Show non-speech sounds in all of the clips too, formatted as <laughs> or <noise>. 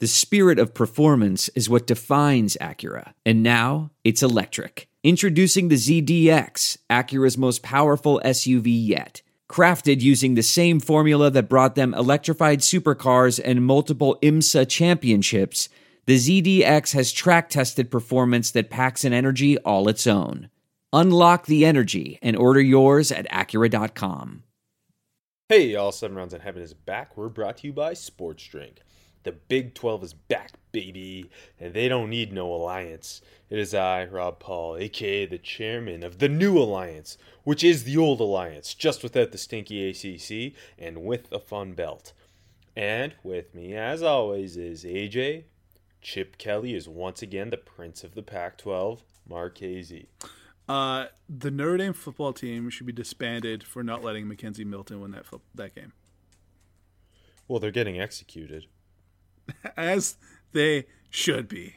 The spirit of performance is what defines Acura. And now it's electric. Introducing the ZDX, Acura's most powerful SUV yet. Crafted using the same formula that brought them electrified supercars and multiple IMSA championships, the ZDX has track tested performance that packs an energy all its own. Unlock the energy and order yours at Acura.com. Hey, all seven rounds in heaven is back. We're brought to you by Sports Drink. The Big 12 is back, baby, and they don't need no alliance. It is I, Rob Paul, aka the chairman of the new alliance, which is the old alliance, just without the stinky ACC and with a fun belt. And with me, as always, is AJ. Chip Kelly is once again the prince of the Pac 12, Mark Hazy. Uh, the Notre Dame football team should be disbanded for not letting McKenzie Milton win that fo- that game, Well, they're getting executed. As they should be.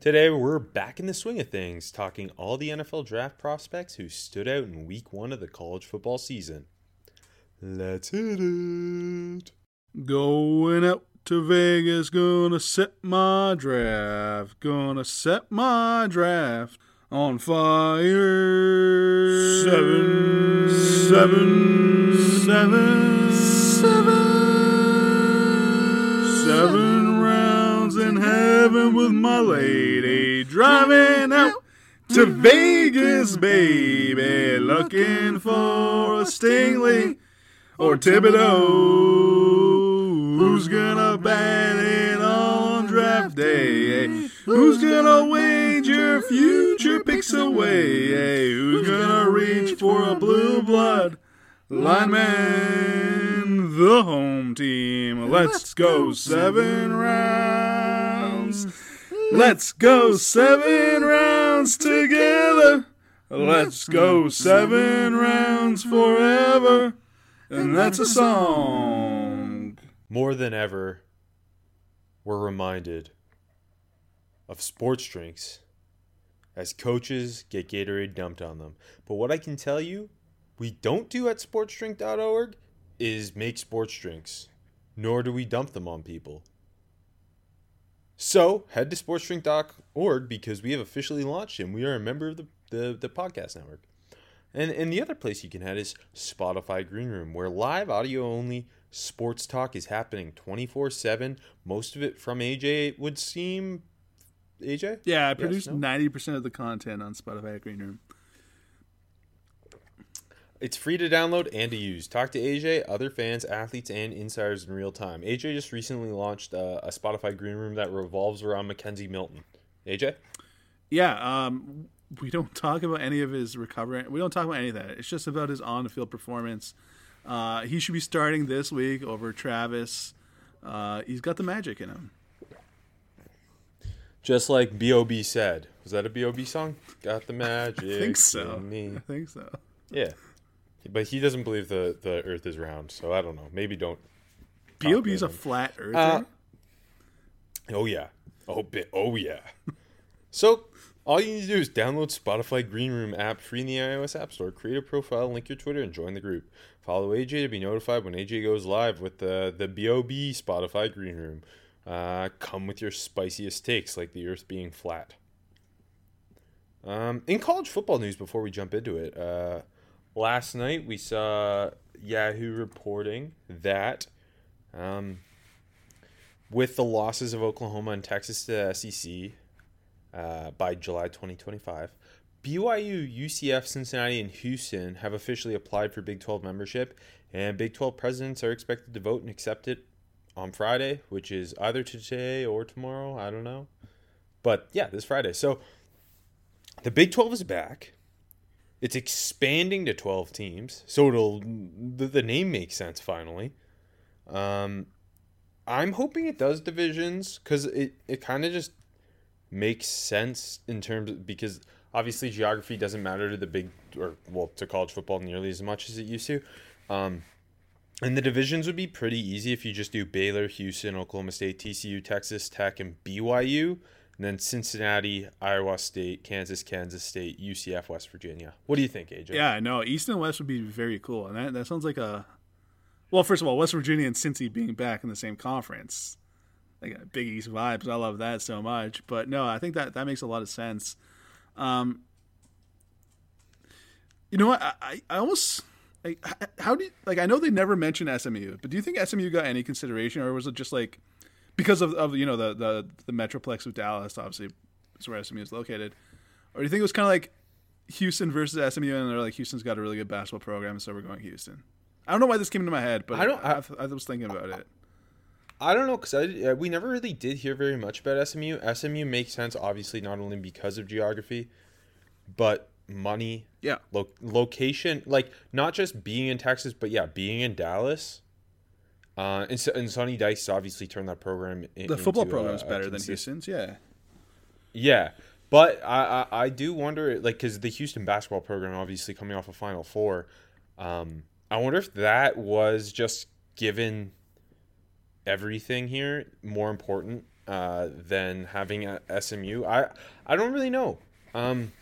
Today, we're back in the swing of things, talking all the NFL draft prospects who stood out in week one of the college football season. Let's hit it. Going out to Vegas, gonna set my draft, gonna set my draft on fire. Seven, seven, seven, seven, seven rounds in heaven with my lady, driving out to Vegas, baby, looking for a Stingley or Thibodeaux. Who's gonna bat it on draft day? Who's gonna wager future picks away? Who's gonna reach for a blue blood lineman? The home team. Let's go seven rounds. Let's go seven rounds together. Let's go seven rounds forever. And that's a song. More than ever, we're reminded of sports drinks as coaches get Gatorade dumped on them. But what I can tell you, we don't do at sportsdrink.org is make sports drinks, nor do we dump them on people. So head to sportsdrink.org because we have officially launched and we are a member of the, the, the podcast network. And, and the other place you can head is Spotify Green Room, where live audio only sports talk is happening 24 7. Most of it from AJ, it would seem. AJ? Yeah, I Yes, produced no? ninety percent of the content on Spotify Green Room. It's free to download and to use. Talk to AJ, other fans, athletes, and insiders in real time. AJ just recently launched uh, a Spotify Green Room that revolves around McKenzie Milton. AJ? Yeah, um, we don't <laughs> talk about any of his recovery. We don't talk about any of that. It's just about his on-the-field performance. Uh, he should be starting this week over Travis. Uh, he's got the magic in him. Just like B.O.B. said. Was that a B.O.B. song? Got the magic. <laughs> I think so. I think so. Yeah. But he doesn't believe the, the earth is round, so I don't know. Maybe don't. Bob is a flat earther. Uh, Oh yeah. Oh bit. Oh yeah. <laughs> so all you need to do is download Spotify Green Room app free in the iOS App Store. Create a profile, link your Twitter, and join the group. Follow AJ to be notified when AJ goes live with the the Bob Spotify Green Room. Uh, come with your spiciest takes, like the Earth being flat. Um, in college football news, before we jump into it, uh, last night we saw Yahoo reporting that um, with the losses of Oklahoma and Texas to the SEC uh, by July 2025, BYU, UCF, Cincinnati, and Houston have officially applied for Big 12 membership, and Big 12 presidents are expected to vote and accept it on Friday, which is either today or tomorrow. I don't know. But yeah, this Friday. So the Big 12 is back. It's expanding to 12 teams. So it'll the, the name makes sense finally. Um I'm hoping it does divisions cuz it it kind of just makes sense in terms of, because obviously geography doesn't matter to the big or well to college football nearly as much as it used to. Um and the divisions would be pretty easy if you just do Baylor, Houston, Oklahoma State, TCU, Texas Tech, and BYU, and then Cincinnati, Iowa State, Kansas, Kansas State, UCF, West Virginia. What do you think, AJ? yeah, no, East and West would be very cool, and that, that sounds like a. Well, first of all, West Virginia and Cincy being back in the same conference, like Big East vibes. I love that so much. But no, I think that that makes a lot of sense. Um, you know what? I, I, I almost like how do you, like I know they never mentioned SMU, but do you think SMU got any consideration, or was it just like because of, of you know the the the metroplex of Dallas, obviously is where SMU is located, or do you think it was kind of like Houston versus SMU, and they're like Houston's got a really good basketball program, so we're going Houston. I don't know why this came into my head, but I don't- I, I, was thinking about it. I don't know because I we never really did hear very much about SMU. SMU makes sense, obviously, not only because of geography, but money, Yeah, lo- location, like not just being in Texas, but yeah, being in Dallas. Uh, and, so- and Sonny Dykes obviously turned that program. In, the football program is better than Houston's. Yeah, Yeah, but I I, I do wonder like because the Houston basketball program obviously coming off a Final Four, um, I wonder if that was just given everything here more important uh, than having a SMU. I I don't really know. Um,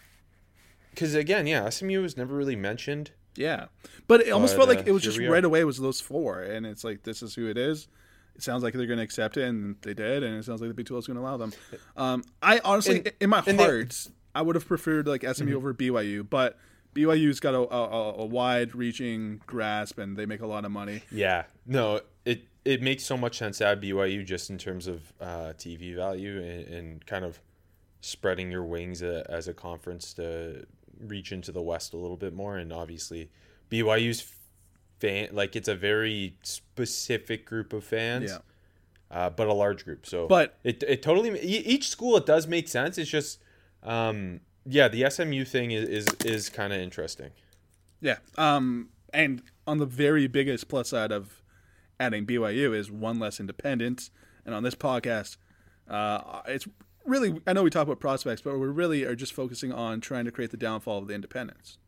because again, yeah, SMU was never really mentioned. Yeah, but it almost But, felt like uh, it was just right away was those four, and it's like this is who it is. It sounds like they're going to accept it, and they did, and it sounds like the Big Twelve is going to allow them. Um, I honestly, And- in my and they- heart, I would have preferred like SMU over BYU, but BYU's got a, a, a wide-reaching grasp, and they make a lot of money. Yeah, no, it it makes so much sense to have BYU just in terms of uh, TV value and, and kind of spreading your wings a, as a conference to reach into the West a little bit more. And obviously, BYU's fan like it's a very specific group of fans. Yeah. Uh, but a large group, so But- it, it totally each school it does make sense. It's just, um, yeah, the SMU thing is is, is kind of interesting. Yeah. Um, and on the very biggest plus side of adding BYU is one less independent. And on this podcast, uh, it's really, I know we talk about prospects, but we really are just focusing on trying to create the downfall of the independents.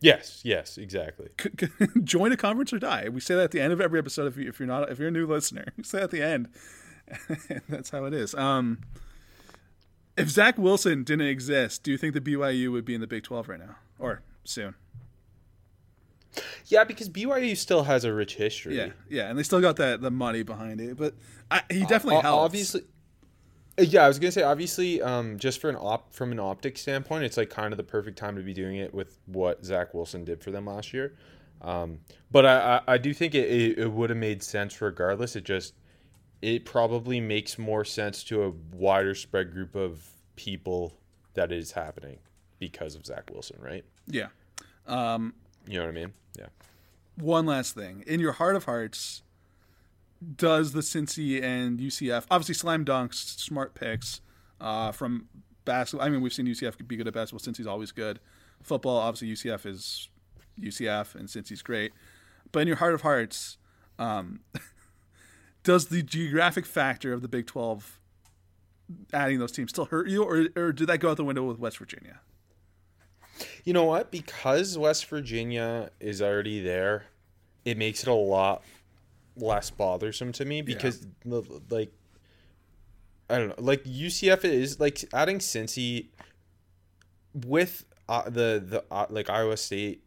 Yes, yes, exactly. <laughs> Join a conference or die. We say that at the end of every episode. If, you, if you're not, if you're a new listener, <laughs> we say that at the end. <laughs> That's how it is. Um, if Zach Wilson didn't exist, do you think the BYU would be in the Big 12 right now or soon? Yeah, because BYU still has a rich history. Yeah, yeah, and they still got that the money behind it, but I, he definitely O- helps. Obviously, uh, yeah, I was gonna say obviously, um, just for an op from an optic standpoint, it's like kind of the perfect time to be doing it with what Zach Wilson did for them last year. Um, but I, I, I do think it, it, it would have made sense regardless. It just it probably makes more sense to a wider spread group of people that it is happening because of Zach Wilson, right? yeah. You know what I mean? Yeah. One last thing, in your heart of hearts, does the Cincy and UCF obviously slam dunks, smart picks uh, from basketball? I mean, we've seen UCF be good at basketball. Cincy's always good. Football, obviously, UCF is UCF and Cincy's great. But in your heart of hearts, um, <laughs> does the geographic factor of the Big Twelve adding those teams still hurt you, or or did that go out the window with West Virginia? You know what? Because West Virginia is already there, it makes it a lot less bothersome to me because the like I don't know, like UCF is like adding Cincy with uh, the the uh, like Iowa State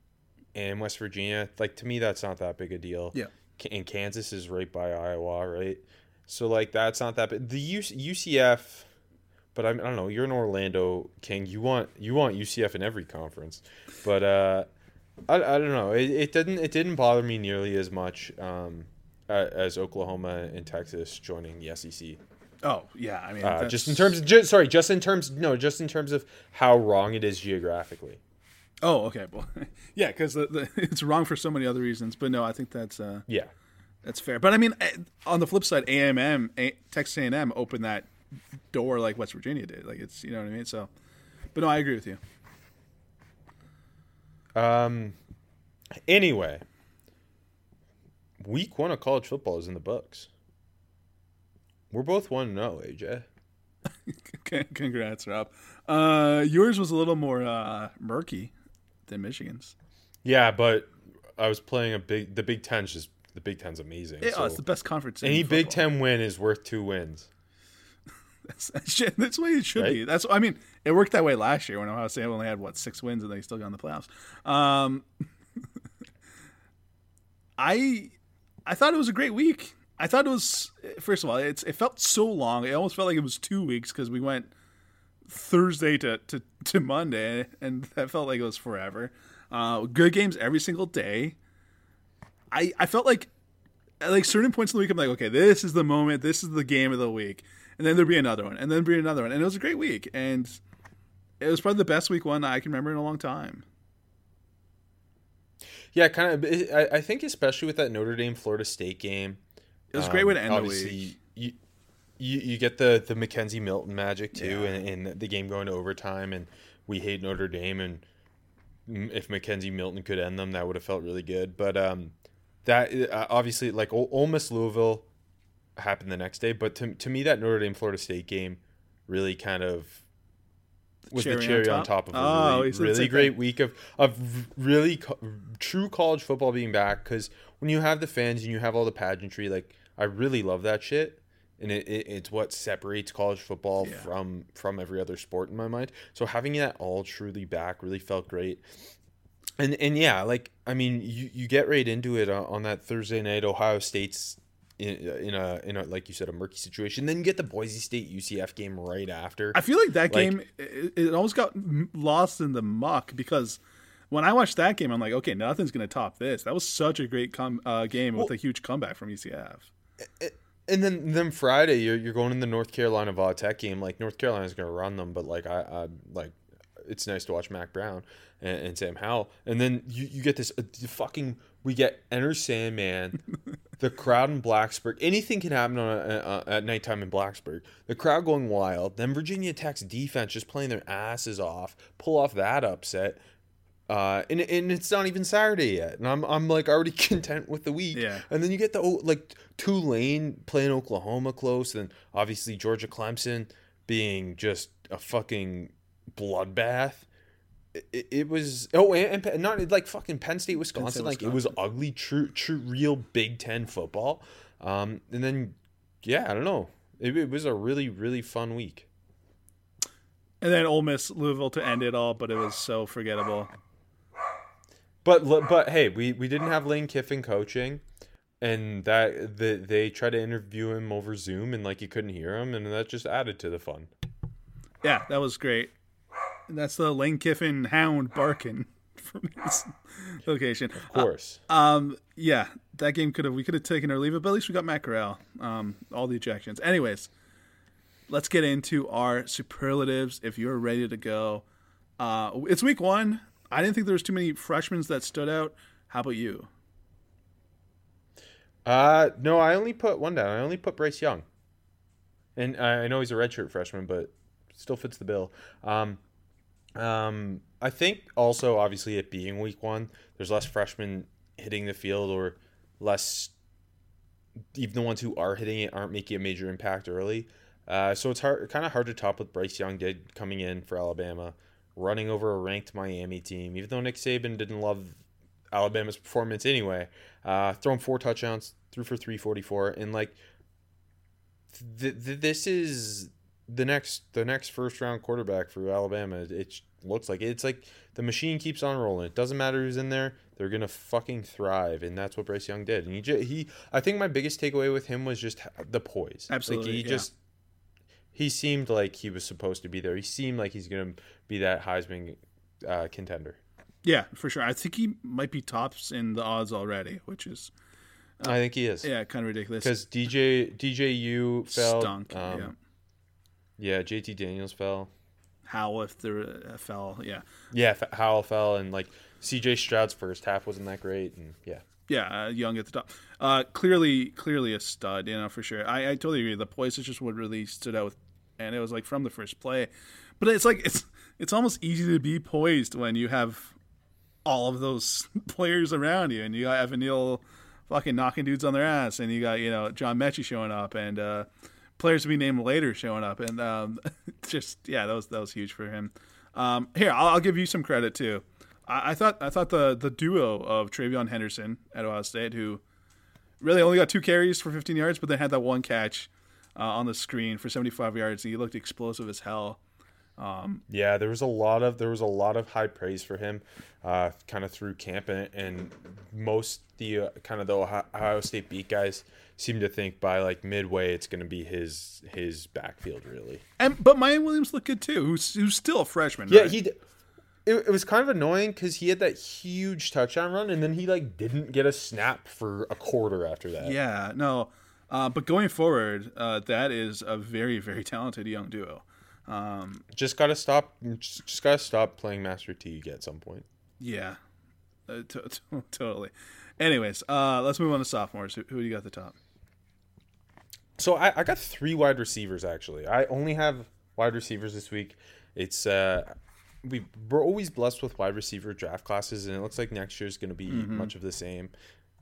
and West Virginia. Like to me, that's not that big a deal. Yeah. And Kansas is right by Iowa, right? So like that's not that big. The U- UCF, but I'm, I don't know. You're an Orlando King. You want you want UCF in every conference, but uh, I, I don't know. It, it didn't it didn't bother me nearly as much um, a- as Oklahoma and Texas joining the SEC. Oh yeah, I mean, Uh, just in terms, of, just, sorry, just in terms, no, just in terms of how wrong it is geographically. Oh, okay. Well, <laughs> yeah, because the, the, <laughs> it's wrong for so many other reasons. But no, I think that's uh, Yeah, that's fair. But I mean, eh, on the flip side, AMM, A- Texas A&M opened that door like West Virginia did. Like it's you know what I mean. So, but no, I agree with you. Um. Anyway, week one of college football is in the books. We're both one zero, AJ. <laughs> Congrats, Rob. Uh, yours was a little more uh, murky than Michigan's. Yeah, but I was playing a big. The Big Ten's just the Big Ten's amazing. So oh, it's the best conference. in any Big. Ten win is worth two wins. <laughs> That's, that's the way it should Right? be. That's I mean, it worked that way last year when Ohio State only had what six wins and they still got in the playoffs. Um, <laughs> I I thought it was a great week. I thought it was first of all, it's it felt so long. It almost felt like it was two weeks because we went Thursday to, to, to Monday, and that felt like it was forever. Uh, good games every single day. I I felt like at like certain points in the week, I'm like, okay, this is the moment, this is the game of the week, and then there'd be another one, and then there'd be another one, and it was a great week, and it was probably the best week one I can remember in a long time. Yeah, kind of. I, I think especially with that Notre Dame Florida State game, it was a great way to end the week. You, you you get the the McKenzie Milton magic too, yeah. and, and the game going to overtime, and we hate Notre Dame, and if McKenzie Milton could end them, that would have felt really good. But um, that uh, obviously like Ole Miss Louisville happened the next day, but to to me that Notre Dame Florida State game really kind of was cherry the cherry on top, on top of a oh, really, really great week of of really co- true college football being back. Because when you have the fans and you have all the pageantry, like I really love that shit and it, it, it's what separates college football yeah. from from every other sport in my mind. So having that all truly back really felt great. And and yeah, like I mean, you, you get right into it on, on that Thursday night. Ohio State's in, in a in a like you said a murky situation. Then you get the Boise State UCF game right after. I feel like that like, game it, it almost got lost in the muck because when I watched that game, I'm like, okay, nothing's gonna top this. That was such a great com- uh, game well, with a huge comeback from UCF. It, and then then Friday you're you're going in the North Carolina Va Tech game. Like North Carolina's going to run them, but like I, I like it's nice to watch Mack Brown and, and Sam Howell. And then you, you get this uh, fucking we get Enter Sandman, <laughs> the crowd in Blacksburg. Anything can happen on a, at nighttime in Blacksburg. The crowd going wild. Then Virginia Tech's defense just playing their asses off. Pull off that upset. Uh, and, and it's not even Saturday yet, and I'm I'm like already <laughs> content with the week. Yeah. And then you get the like Tulane playing Oklahoma close, and obviously Georgia Clemson being just a fucking bloodbath. It, it was oh and, and, not like fucking Penn State Wisconsin, Penn State, like Wisconsin. it was ugly true true real Big Ten football. Um, and then yeah, I don't know. It, it was a really really fun week. And then Ole Miss Louisville to end it all, but it was so forgettable. But but hey, we, we didn't have Lane Kiffin coaching, and that the, they tried to interview him over Zoom, and like you couldn't hear him, and that just added to the fun. Yeah, that was great. That's the Lane Kiffin hound barking <laughs> from his location. Of course. Uh, um. Yeah, that game could have we could have taken or leave it, but at least we got Matt Corral. Um. All the ejections. Anyways, let's get into our superlatives. If you're ready to go, uh, it's week one. I didn't think there was too many freshmen that stood out. How about you? Uh, no, I only put one down. I only put Bryce Young, and I know he's a redshirt freshman, but still fits the bill. Um, um, I think also obviously it being week one, there's less freshmen hitting the field or less. Even the ones who are hitting it aren't making a major impact early. Uh, so it's hard, kind of hard to top what Bryce Young did coming in for Alabama running over a ranked Miami team. Even though Nick Saban didn't love Alabama's performance anyway, uh, throwing four touchdowns, threw for 344, and like th- th- this is the next the next first round quarterback for Alabama. It looks like it's like the machine keeps on rolling. It doesn't matter who's in there; they're gonna fucking thrive, and that's what Bryce Young did. And he just, he I think my biggest takeaway with him was just the poise. Absolutely, like he yeah. just he seemed like he was supposed to be there. He seemed like he's to be that Heisman uh, contender. Yeah, for sure. I think he might be tops in the odds already, which is. Uh, I think he is. Yeah, kind of ridiculous. Because DJ DJU fell. Stunk. Um, yeah. Yeah, JT Daniels fell. Howell if the uh, fell. Yeah. Yeah, Howell fell, and like CJ Stroud's first half wasn't that great, and yeah. Yeah, uh, Young at the top. Uh, clearly, clearly a stud, you know, for sure. I, I totally agree. The poise is just what really stood out with and it was like from the first play. But it's like it's it's almost easy to be poised when you have all of those <laughs> players around you, and you got Evan Neal fucking knocking dudes on their ass, and you got you know John Metchie showing up, and uh, players to be named later showing up, and um, <laughs> just yeah, that was that was huge for him. Um, here, I'll, I'll, give you some credit too. I, I, thought I thought the the duo of TreVeyon Henderson at Ohio State, who really only got two carries for 15 yards, but then had that one catch uh, on the screen for 75 yards. He looked explosive as hell. Um, yeah, there was a lot of there was a lot of high praise for him, uh, kind of through camp, and, and most the uh, kind of the Ohio State beat guys seem to think by like midway it's going to be his his backfield really. And but Miyan Williams looked good too. Who's who's still a freshman? Yeah, right? he. It, it was kind of annoying because he had that huge touchdown run, and then he like didn't get a snap for a quarter after that. Yeah, no. Uh, but going forward, uh, that is a very very talented young duo. Just gotta stop. Just, just gotta stop playing Master Teague at some point. Yeah, uh, to- to- <laughs> totally. Anyways, uh, let's move on to sophomores. Who, who do you got at the top? So I, I got three wide receivers actually. I only have wide receivers this week. It's uh, we we're always blessed with wide receiver draft classes, and it looks like next year is going to be much of the same.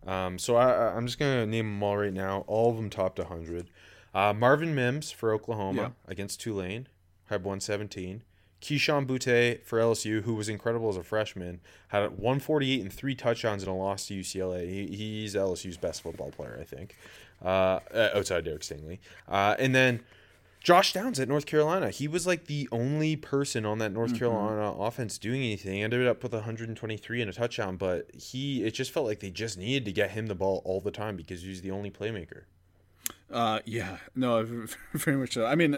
Um, so I, I'm just gonna name them all right now. All of them topped 100. Uh, Marvin Mims for Oklahoma against Tulane had 117. Kayshon Boutte for LSU, who was incredible as a freshman, had 148 and three touchdowns in a loss to UCLA. He, he's LSU's best football player, I think, uh, uh, outside Derek Stingley. Uh, and then Josh Downs at North Carolina. He was like the only person on that North Carolina offense doing anything. He ended up with 123 and a touchdown, but he it just felt like they just needed to get him the ball all the time because he was the only playmaker. Uh, yeah, no, <laughs> very much so. I mean,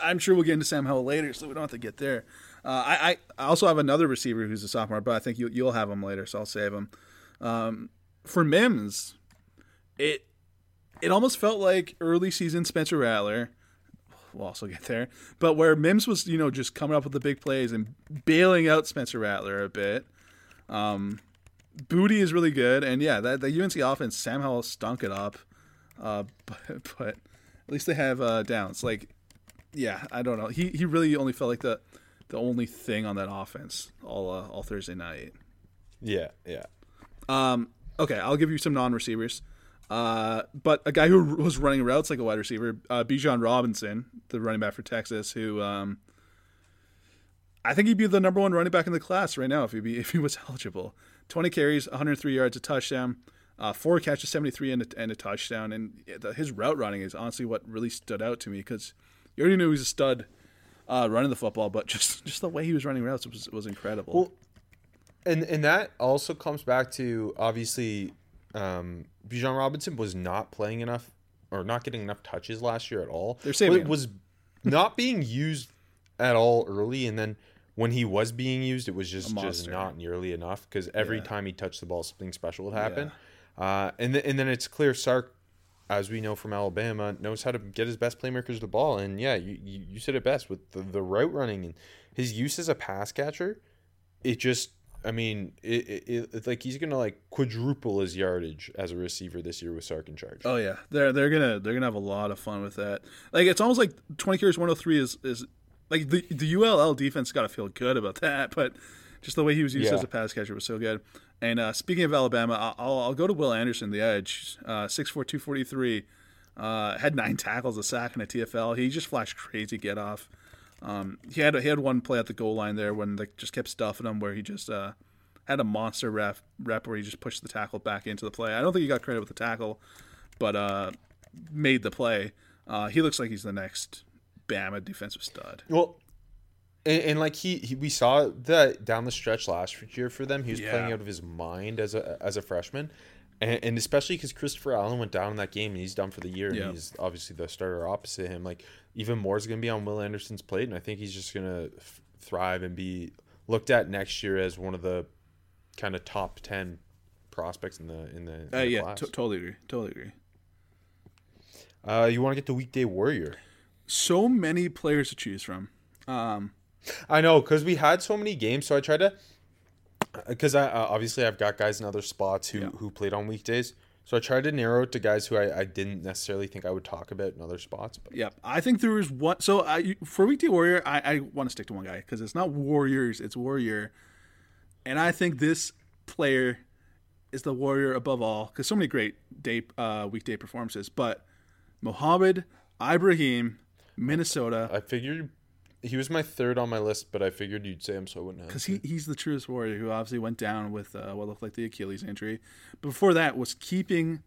I'm sure we'll get into Sam Howell later, so we don't have to get there. Uh, I, I also have another receiver who's a sophomore, but I think you, you'll have him later, so I'll save him. Um, for Mims, it it almost felt like early season Spencer Rattler. We'll also get there, but where Mims was, you know, just coming up with the big plays and bailing out Spencer Rattler a bit. Um, Boutte is really good, and yeah, that the UNC offense, Sam Howell stunk it up. Uh, <laughs> but, but at least they have uh, Downs. Like, yeah, I don't know. He he really only felt like the the only thing on that offense all uh, all Thursday night. Yeah, yeah. Um, okay, I'll give you some non-receivers. Uh, but a guy who was running routes like a wide receiver, uh, Bijan Robinson, the running back for Texas, who um, I think he'd be the number one running back in the class right now if he be <laughs> if he was eligible. Twenty carries, 103 yards, a touchdown, uh, four catches, 73 and a, and a touchdown. And the, his route running is honestly what really stood out to me because you already knew he was a stud uh, running the football, but <laughs> just just the way he was running routes was was incredible. Well, and and that also comes back to obviously, um, Bijan Robinson was not playing enough or not getting enough touches last year at all. They're saving But him. was not being used at all early, and then when he was being used, it was just just not nearly enough because every Yeah. time he touched the ball, something special would happen. Uh, and th- and then it's clear Sark, as we know from Alabama, knows how to get his best playmakers the ball. And yeah, you, you, you said it best with the, the route running and his use as a pass catcher. It just, I mean, it, it, it it's like he's gonna like quadruple his yardage as a receiver this year with Sark in charge. Oh yeah, they're they're gonna they're gonna have a lot of fun with that. Like it's almost like twenty carries one hundred three is is like the the ULL defense got to feel good about that, but just the way he was used Yeah. as a pass catcher was so good. And uh, speaking of Alabama, I'll I'll go to Will Anderson, the edge, uh, six four two forty three, uh, had nine tackles, a sack, and a TFL. He just flashed crazy get off. Um, he had he had one play at the goal line there when they just kept stuffing him, where he just uh, had a monster rep rep where he just pushed the tackle back into the play. I don't think he got credit with the tackle, but uh, made the play. Uh, he looks like he's the next Bama defensive stud. Well, and, and like he, he, we saw that down the stretch last year for them, he was Yeah. playing out of his mind as a as a freshman, and, and especially because Christopher Allen went down in that game and he's done for the year, Yeah. and he's obviously the starter opposite him. Like even more is going to be on Will Anderson's plate, and I think he's just going to f- thrive and be looked at next year as one of the kind of top ten prospects in the in the, in Uh, the yeah, t- totally agree. Totally agree. uh, you want to get the weekday warrior? So many players to choose from. Um, I know because we had so many games, so I tried to. Because I uh, obviously I've got guys in other spots who Yeah. who played on weekdays, so I tried to narrow it to guys who I, I didn't necessarily think I would talk about in other spots. But yeah, I think there is one. So I, for weekday warrior, I, I want to stick to one guy because it's not warriors, it's warrior, and I think this player is the warrior above all because so many great day uh, weekday performances. But Mohamed Ibrahim, Minnesota, I figured he was my third on my list, but I figured you'd say him, so I wouldn't have. because he, he's the truest warrior who obviously went down with uh, what looked like the Achilles injury. But before that, was keeping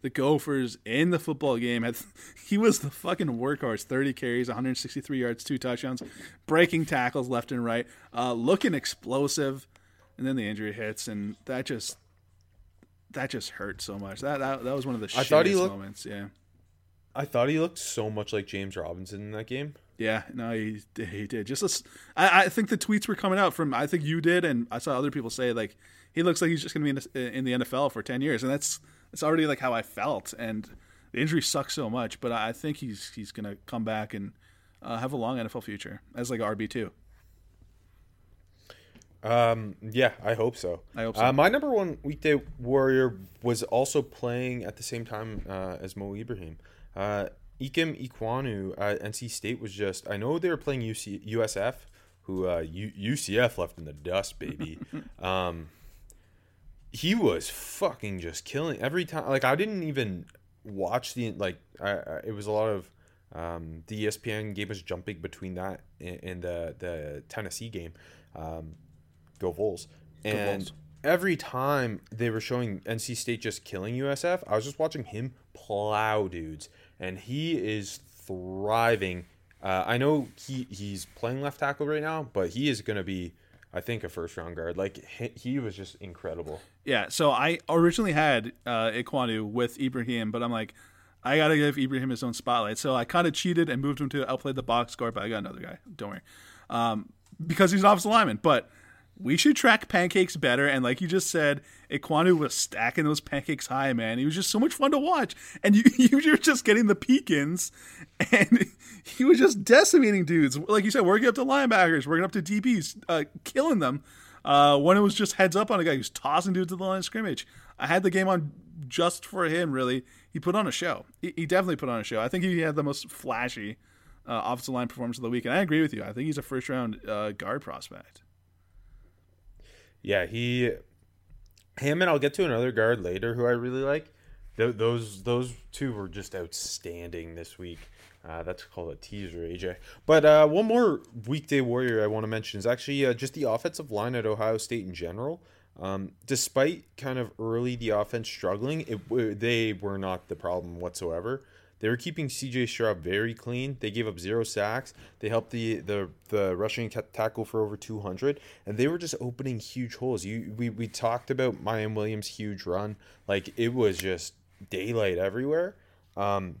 the Gophers in the football game. Had, <laughs> he was the fucking workhorse. Thirty carries, 163 yards, two touchdowns, breaking tackles left and right, uh, looking explosive. And then the injury hits, and that just that just hurt so much. That that, that was one of the I thought he looked- moments. Yeah. I thought he looked so much like James Robinson in that game. Yeah, no, he did- he did. Just as, I, I think the tweets were coming out from I think you did, and I saw other people say like he looks like he's just going to be in the, in the NFL for ten years, and that's that's already like how I felt. And the injury sucks so much, but I think he's he's going to come back and uh, have a long NFL future as like RB two. Um, yeah, I hope so. I hope so. Uh, my number one weekday warrior was also playing at the same time uh, as Mo Ibrahim. Uh, Ikem Ekwonu at NC State was just. I know they were playing UC, USF, who uh, U, UCF left in the dust, baby. <laughs> um, he was fucking just killing every time. Like I didn't even watch the like. I, I, it was a lot of. Um, the ESPN game was jumping between that and, and the the Tennessee game. Um, go Vols. And Vols. every time they were showing NC State just killing USF, I was just watching him plow dudes, and he is thriving. Uh, I know he he's playing left tackle right now, but he is going to be, I think, a first round guard. Like he, he was just incredible. Yeah, so I originally had uh, Ekwonu with Ibrahim, but I'm like, I gotta give Ibrahim his own spotlight. So I kind of cheated and moved him to outplay the box score, but I got another guy. Don't worry, um, because he's an offensive lineman. But we should track pancakes better. And like you just said, Ekwonu was stacking those pancakes high, man. He was just so much fun to watch, and you <laughs> you were just getting the peek-ins, and <laughs> he was just decimating dudes. Like you said, working up to linebackers, working up to DBs, uh, killing them. Uh, when it was just heads up on a guy who's tossing dudes to the line of scrimmage. I had the game on just for him, really. He put on a show. He, he definitely put on a show. I think he had the most flashy uh, offensive line performance of the week. And I agree with you. I think he's a first round uh, guard prospect. Yeah, he, him, and I'll get to another guard later who I really like. Th- those those two were just outstanding this week. Uh, that's called a teaser, AJ. But uh, one more weekday warrior I want to mention is actually uh, just the offensive line at Ohio State in general. Um, despite kind of early the offense struggling, it, they were not the problem whatsoever. They were keeping CJ Stroud very clean. They gave up zero sacks. They helped the the the rushing tackle for over 200, and they were just opening huge holes. You we we talked about Miyan Williams' huge run, like it was just daylight everywhere. Um,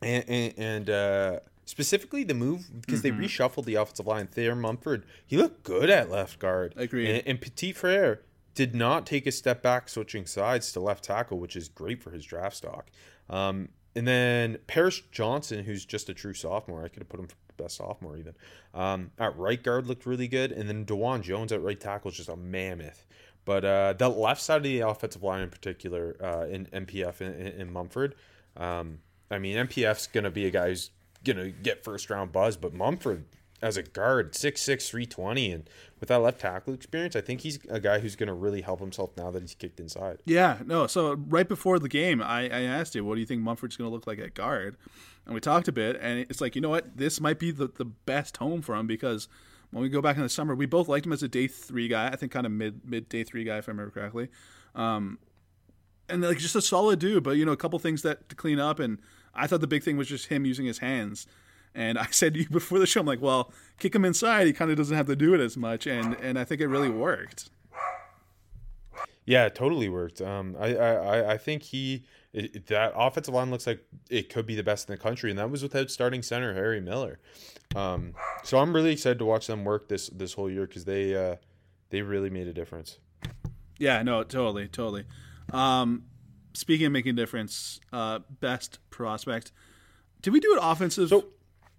and and, and uh, specifically the move because they reshuffled the offensive line. Thayron Munford, he looked good at left guard. Agreed. And, and Petit Frere did not take a step back, switching sides to left tackle, which is great for his draft stock. Um, and then Paris Johnson, who's just a true sophomore, I could have put him for best sophomore even. Um, at right guard looked really good, and then Dawand Jones at right tackle is just a mammoth. But uh, the left side of the offensive line in particular, uh, in MPF and Munford, um, I mean MPF's gonna be a guy who's gonna get first round buzz, but Munford as a guard, 6'6", 320, and with that left tackle experience, I think he's a guy who's gonna really help himself now that he's kicked inside. Yeah, no. So right before the game, I, I asked you, what do you think Munford's going to look like at guard? And we talked a bit, and it's like, you know what? This might be the, the best home for him because when we go back in the summer, we both liked him as a day three guy. I think kind of mid mid day three guy, if I remember correctly. Um, and like just a solid dude, but you know, a couple things that to clean up. And I thought the big thing was just him using his hands. And I said to you <laughs> before the show, I'm like, well, kick him inside. He kind of doesn't have to do it as much, and and I think it really worked. Yeah, it totally worked. Um, I, I, I- think he it, that offensive line looks like it could be the best in the country, and that was without starting center Harry Miller. Um, so I'm really excited to watch them work this this whole year because they uh, they really made a difference. Yeah, no, totally, totally. Um, speaking of making a difference, uh, best prospect. Did we do it offensive So-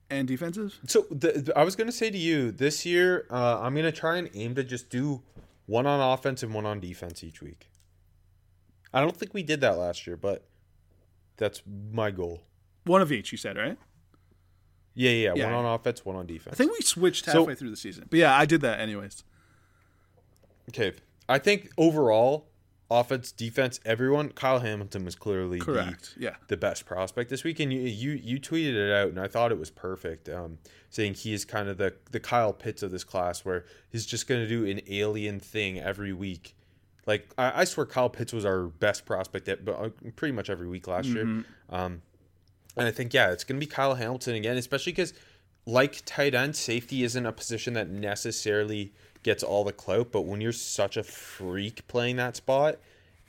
and defensive? So the, I was gonna say to you this year, uh, I'm gonna try and aim to just do one on offense and one on defense each week. I don't think we did that last year, but that's my goal. One of each, you said, right? Yeah, yeah, yeah. One on offense, one on defense. I think we switched So- halfway through the season. But yeah, I did that anyways. Okay, I think overall, offense, defense, everyone. Kyle Hamilton was clearly the- Yeah. the best prospect this week, and you you you tweeted it out, and I thought it was perfect. Um, saying he is kind of the the Kyle Pitts of this class, where he's just going to do an alien thing every week. Like I, I swear, Kyle Pitts was our best prospect at but uh, pretty much every week last year. Um, and I think yeah, it's going to be Kyle Hamilton again, especially because like tight end, safety isn't a position that necessarily gets all the clout. But when you're such a freak playing that spot,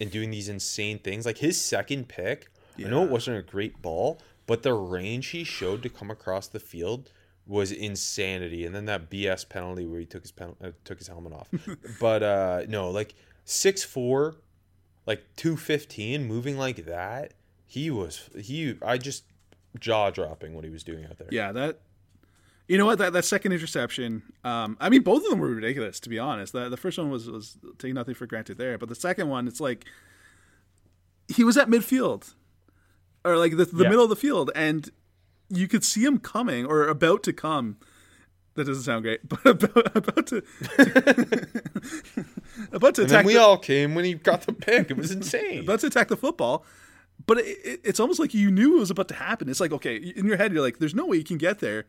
and doing these insane things. Like his second pick, I know it wasn't a great ball, but the range he showed to come across the field was insanity. And then that BS penalty where he took his pen, uh, took his helmet off. <laughs> but uh no, like six four, like two fifteen, moving like that. He was he. I just jaw dropping what he was doing out there. Yeah, that. You know what? That that second interception. Um, I mean, both of them were ridiculous. To be honest, the the first one was was taking nothing for granted there, but the second one, it's like he was at midfield, or like the, the Yeah. middle of the field, and you could see him coming or about to come. That doesn't sound great, <laughs> but about, about to <laughs> about to And attack. we the- all came when he got the pick. It was insane. about to attack the football. But it, it, it's almost like you knew it was about to happen. It's like, okay, in your head, you're like, there's no way you can get there,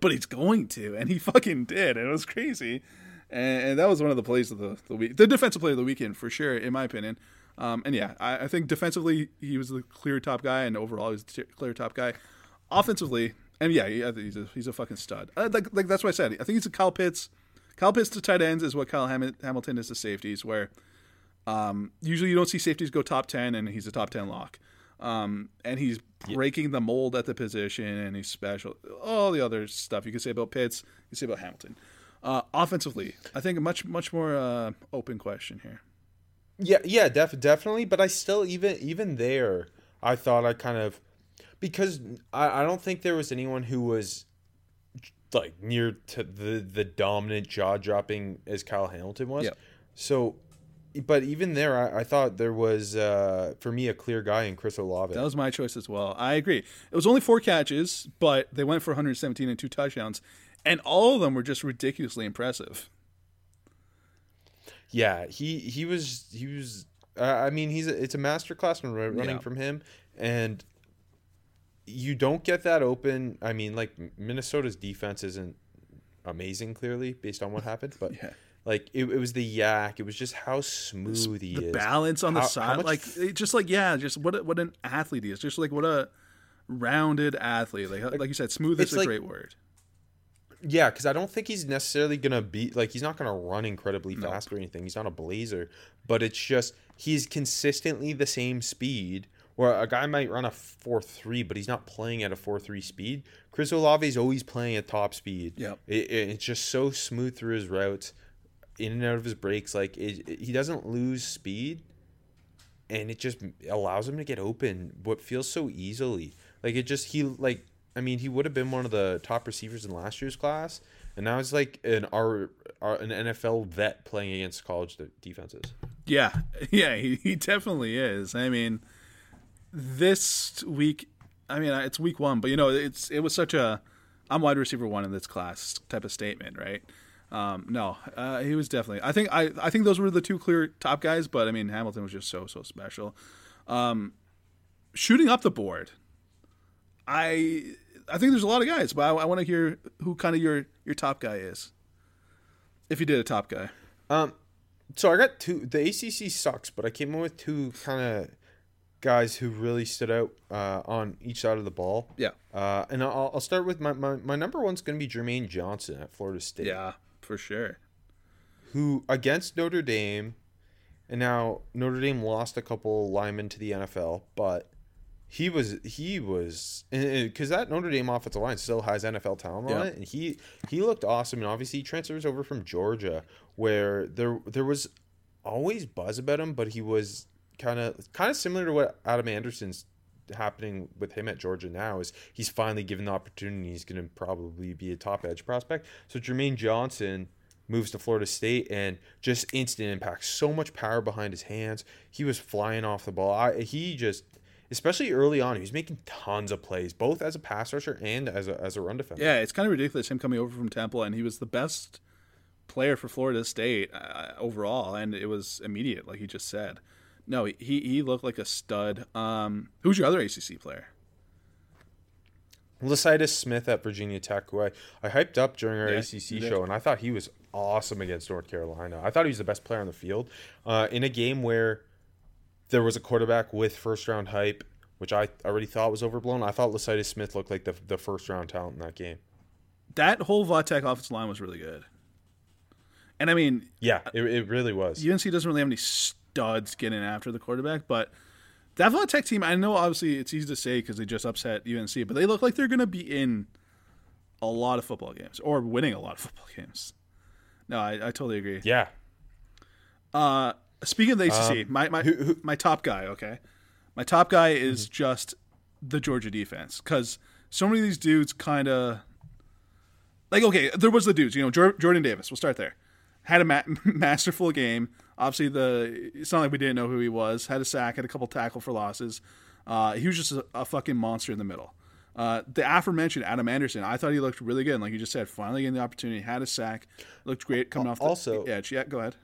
but he's going to. And he <laughs> fucking did. And it was crazy. And, and that was one of the plays of the, the week, the defensive play of the weekend, for sure, in my opinion. Um, and yeah, I, I think defensively, he was the clear top guy, and overall, he was the clear top guy. Offensively, and yeah, he, he's a, he's a fucking stud. Uh, like, like that's what I said. I think he's a Kyle Pitts. Kyle Pitts to tight ends is what Kyle Ham- Hamilton is to safeties, where um, usually you don't see safeties go top 10 and he's a top 10 lock um, and he's breaking the mold at the position and he's special all the other stuff you can say about pitts you can say about hamilton uh, offensively i think a much much more uh, open question here Yeah, yeah, def- definitely. But I still even even there, I thought I kind of because I, I don't think there was anyone who was like near to the the dominant jaw dropping as Kyle Hamilton was. So, but even there, I, I thought there was uh, for me a clear guy in Chris Olave. that was my choice as well i agree it was only four catches but they went for 117 and two touchdowns and all of them were just ridiculously impressive Yeah, he he was he was. Uh, I mean, he's a, it's a masterclass in ru- running Yeah. from him, and you don't get that open. I mean, like Minnesota's defense isn't amazing, clearly based on what happened, but <laughs> Yeah. Like it, it was the yak. It was just how smooth he the is. balance on the How- side like it just like yeah just what a, what an athlete he is just like what a rounded athlete like like you said smooth is a like- great word Yeah, because I don't think he's necessarily gonna be like he's not gonna run incredibly fast or anything. He's not a blazer, but it's just he's consistently the same speed. Where a guy might run a four three, but he's not playing at a four three speed. Chris Olave is always playing at top speed. Yep. it, it- it's just so smooth through his routes, in and out of his breaks. Like it, it- he doesn't lose speed, and it just allows him to get open. What feels so easily. Like it just he like I mean he would have been one of the top receivers in last year's class, and now he's like an R, R an NFL vet playing against college defenses. yeah <laughs> yeah he, he definitely is i mean this week i mean it's week one but you know it's it was such a i'm wide receiver one in this class type of statement right um, no, uh, he was definitely. I think I, I think those were the two clear top guys, but I mean Hamilton was just so so special. Um, shooting up the board, I I think there's a lot of guys, but I, I want to hear who kind of your your top guy is. If you did a top guy, Um, so I got two. The ACC sucks, but I came in with two kind of guys who really stood out uh, on each side of the ball. yeah, Uh, and I'll, I'll start with my, my, my number one's going to be Jermaine Johnson at Florida State. yeah, for sure. who against Notre Dame, and now Notre Dame lost a couple linemen to the NFL, but he was he was because that Notre Dame offensive line still has NFL talent on Yeah. it, and he he looked awesome. And obviously, he transfers over from Georgia, where there there was always buzz about him, but he was kind of kind of similar to what Adam Anderson's happening with him at Georgia now is he's finally given the opportunity. He's going to probably be a top edge prospect. So Jermaine Johnson moves to Florida State and just instant impact. So much power behind his hands. He was flying off the ball. I, he just, especially early on, he was making tons of plays, both as a pass rusher and as a, as a run defender. Yeah, it's kind of ridiculous him coming over from Temple, and he was the best player for Florida State uh, overall, and it was immediate, like you just said. No, he he looked like a stud. Um, who's your other ACC player? Lecitus Smith at Virginia Tech, who I, I hyped up during our Yeah, ACC show, and I thought he was awesome against North Carolina. I thought he was the best player on the field uh, in a game where there was a quarterback with first round hype, which I already thought was overblown. I thought Lecitus Smith looked like the, the first round talent in that game. That whole Va Tech offensive line was really good. And I mean, Yeah, it, it really was. UNC doesn't really have any studs getting after the quarterback. But the Avalon Tech team, I know obviously it's easy to say because they just upset UNC, but they look like they're going to be in a lot of football games or winning a lot of <laughs> football games. No, I, I totally agree. Yeah. Uh, speaking of the ACC, Um, my my who- who- my top guy, okay, my top guy is just the Georgia defense because so many of these dudes kind of like okay, there was the dudes, you know, Jordan Davis. We'll start there. Had a ma- <laughs> masterful game. Obviously, the it's not like we didn't know who he was. Had a sack, had a couple tackle for losses. Uh, he was just a, a fucking monster in the middle. Uh, the aforementioned Adam Anderson, I thought he looked really good. Like you just said, finally getting the opportunity, had a sack, looked great coming off the Also- edge. Yeah, go ahead.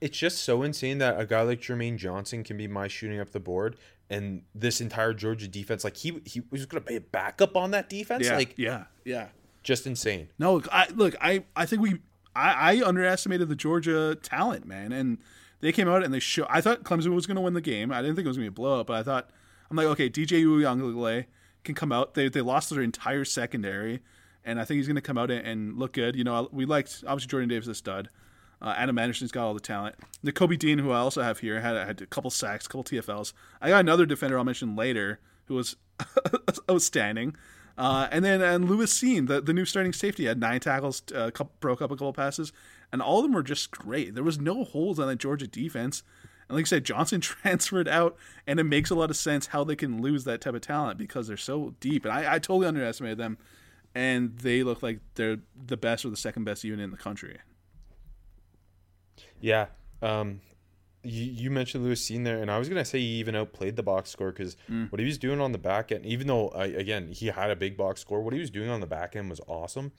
It's just so insane that a guy like Jermaine Johnson can be my shooting up the board, and this entire Georgia defense, like he he was going to be a backup on that defense, Yeah, like yeah, yeah. just insane. No, I look, I I think we I, I underestimated the Georgia talent, man, and they came out and they show. I thought Clemson was going to win the game. I didn't think it was going to be a blowout, but I thought I'm like, okay, DJ Uiagalelei can come out. They they lost their entire secondary, and I think he's going to come out and, and look good. You know, we liked obviously Jordan Davis is a stud. Uh, Adam Anderson's got all the talent. Kobe Dean, who I also have here, had had a couple sacks, a couple TFLs. I got another defender I'll mention later who was <laughs> outstanding. Uh, and then and Lewis Cine, the, the new starting safety, had nine tackles, uh, couple, broke up a couple passes, and all of them were just great. There was no holes on that Georgia defense. And like I said, Johnson <laughs> transferred out, and it makes a lot of sense how they can lose that type of talent because they're so deep. And I, I totally underestimated them, and they look like they're the best or the second best unit in the country. Yeah. Um, you, you mentioned Lewis Cine there, and I was gonna say he even outplayed the box score because Mm. what he was doing on the back end, even though I, again he had a big box score, what he was doing on the back end was awesome.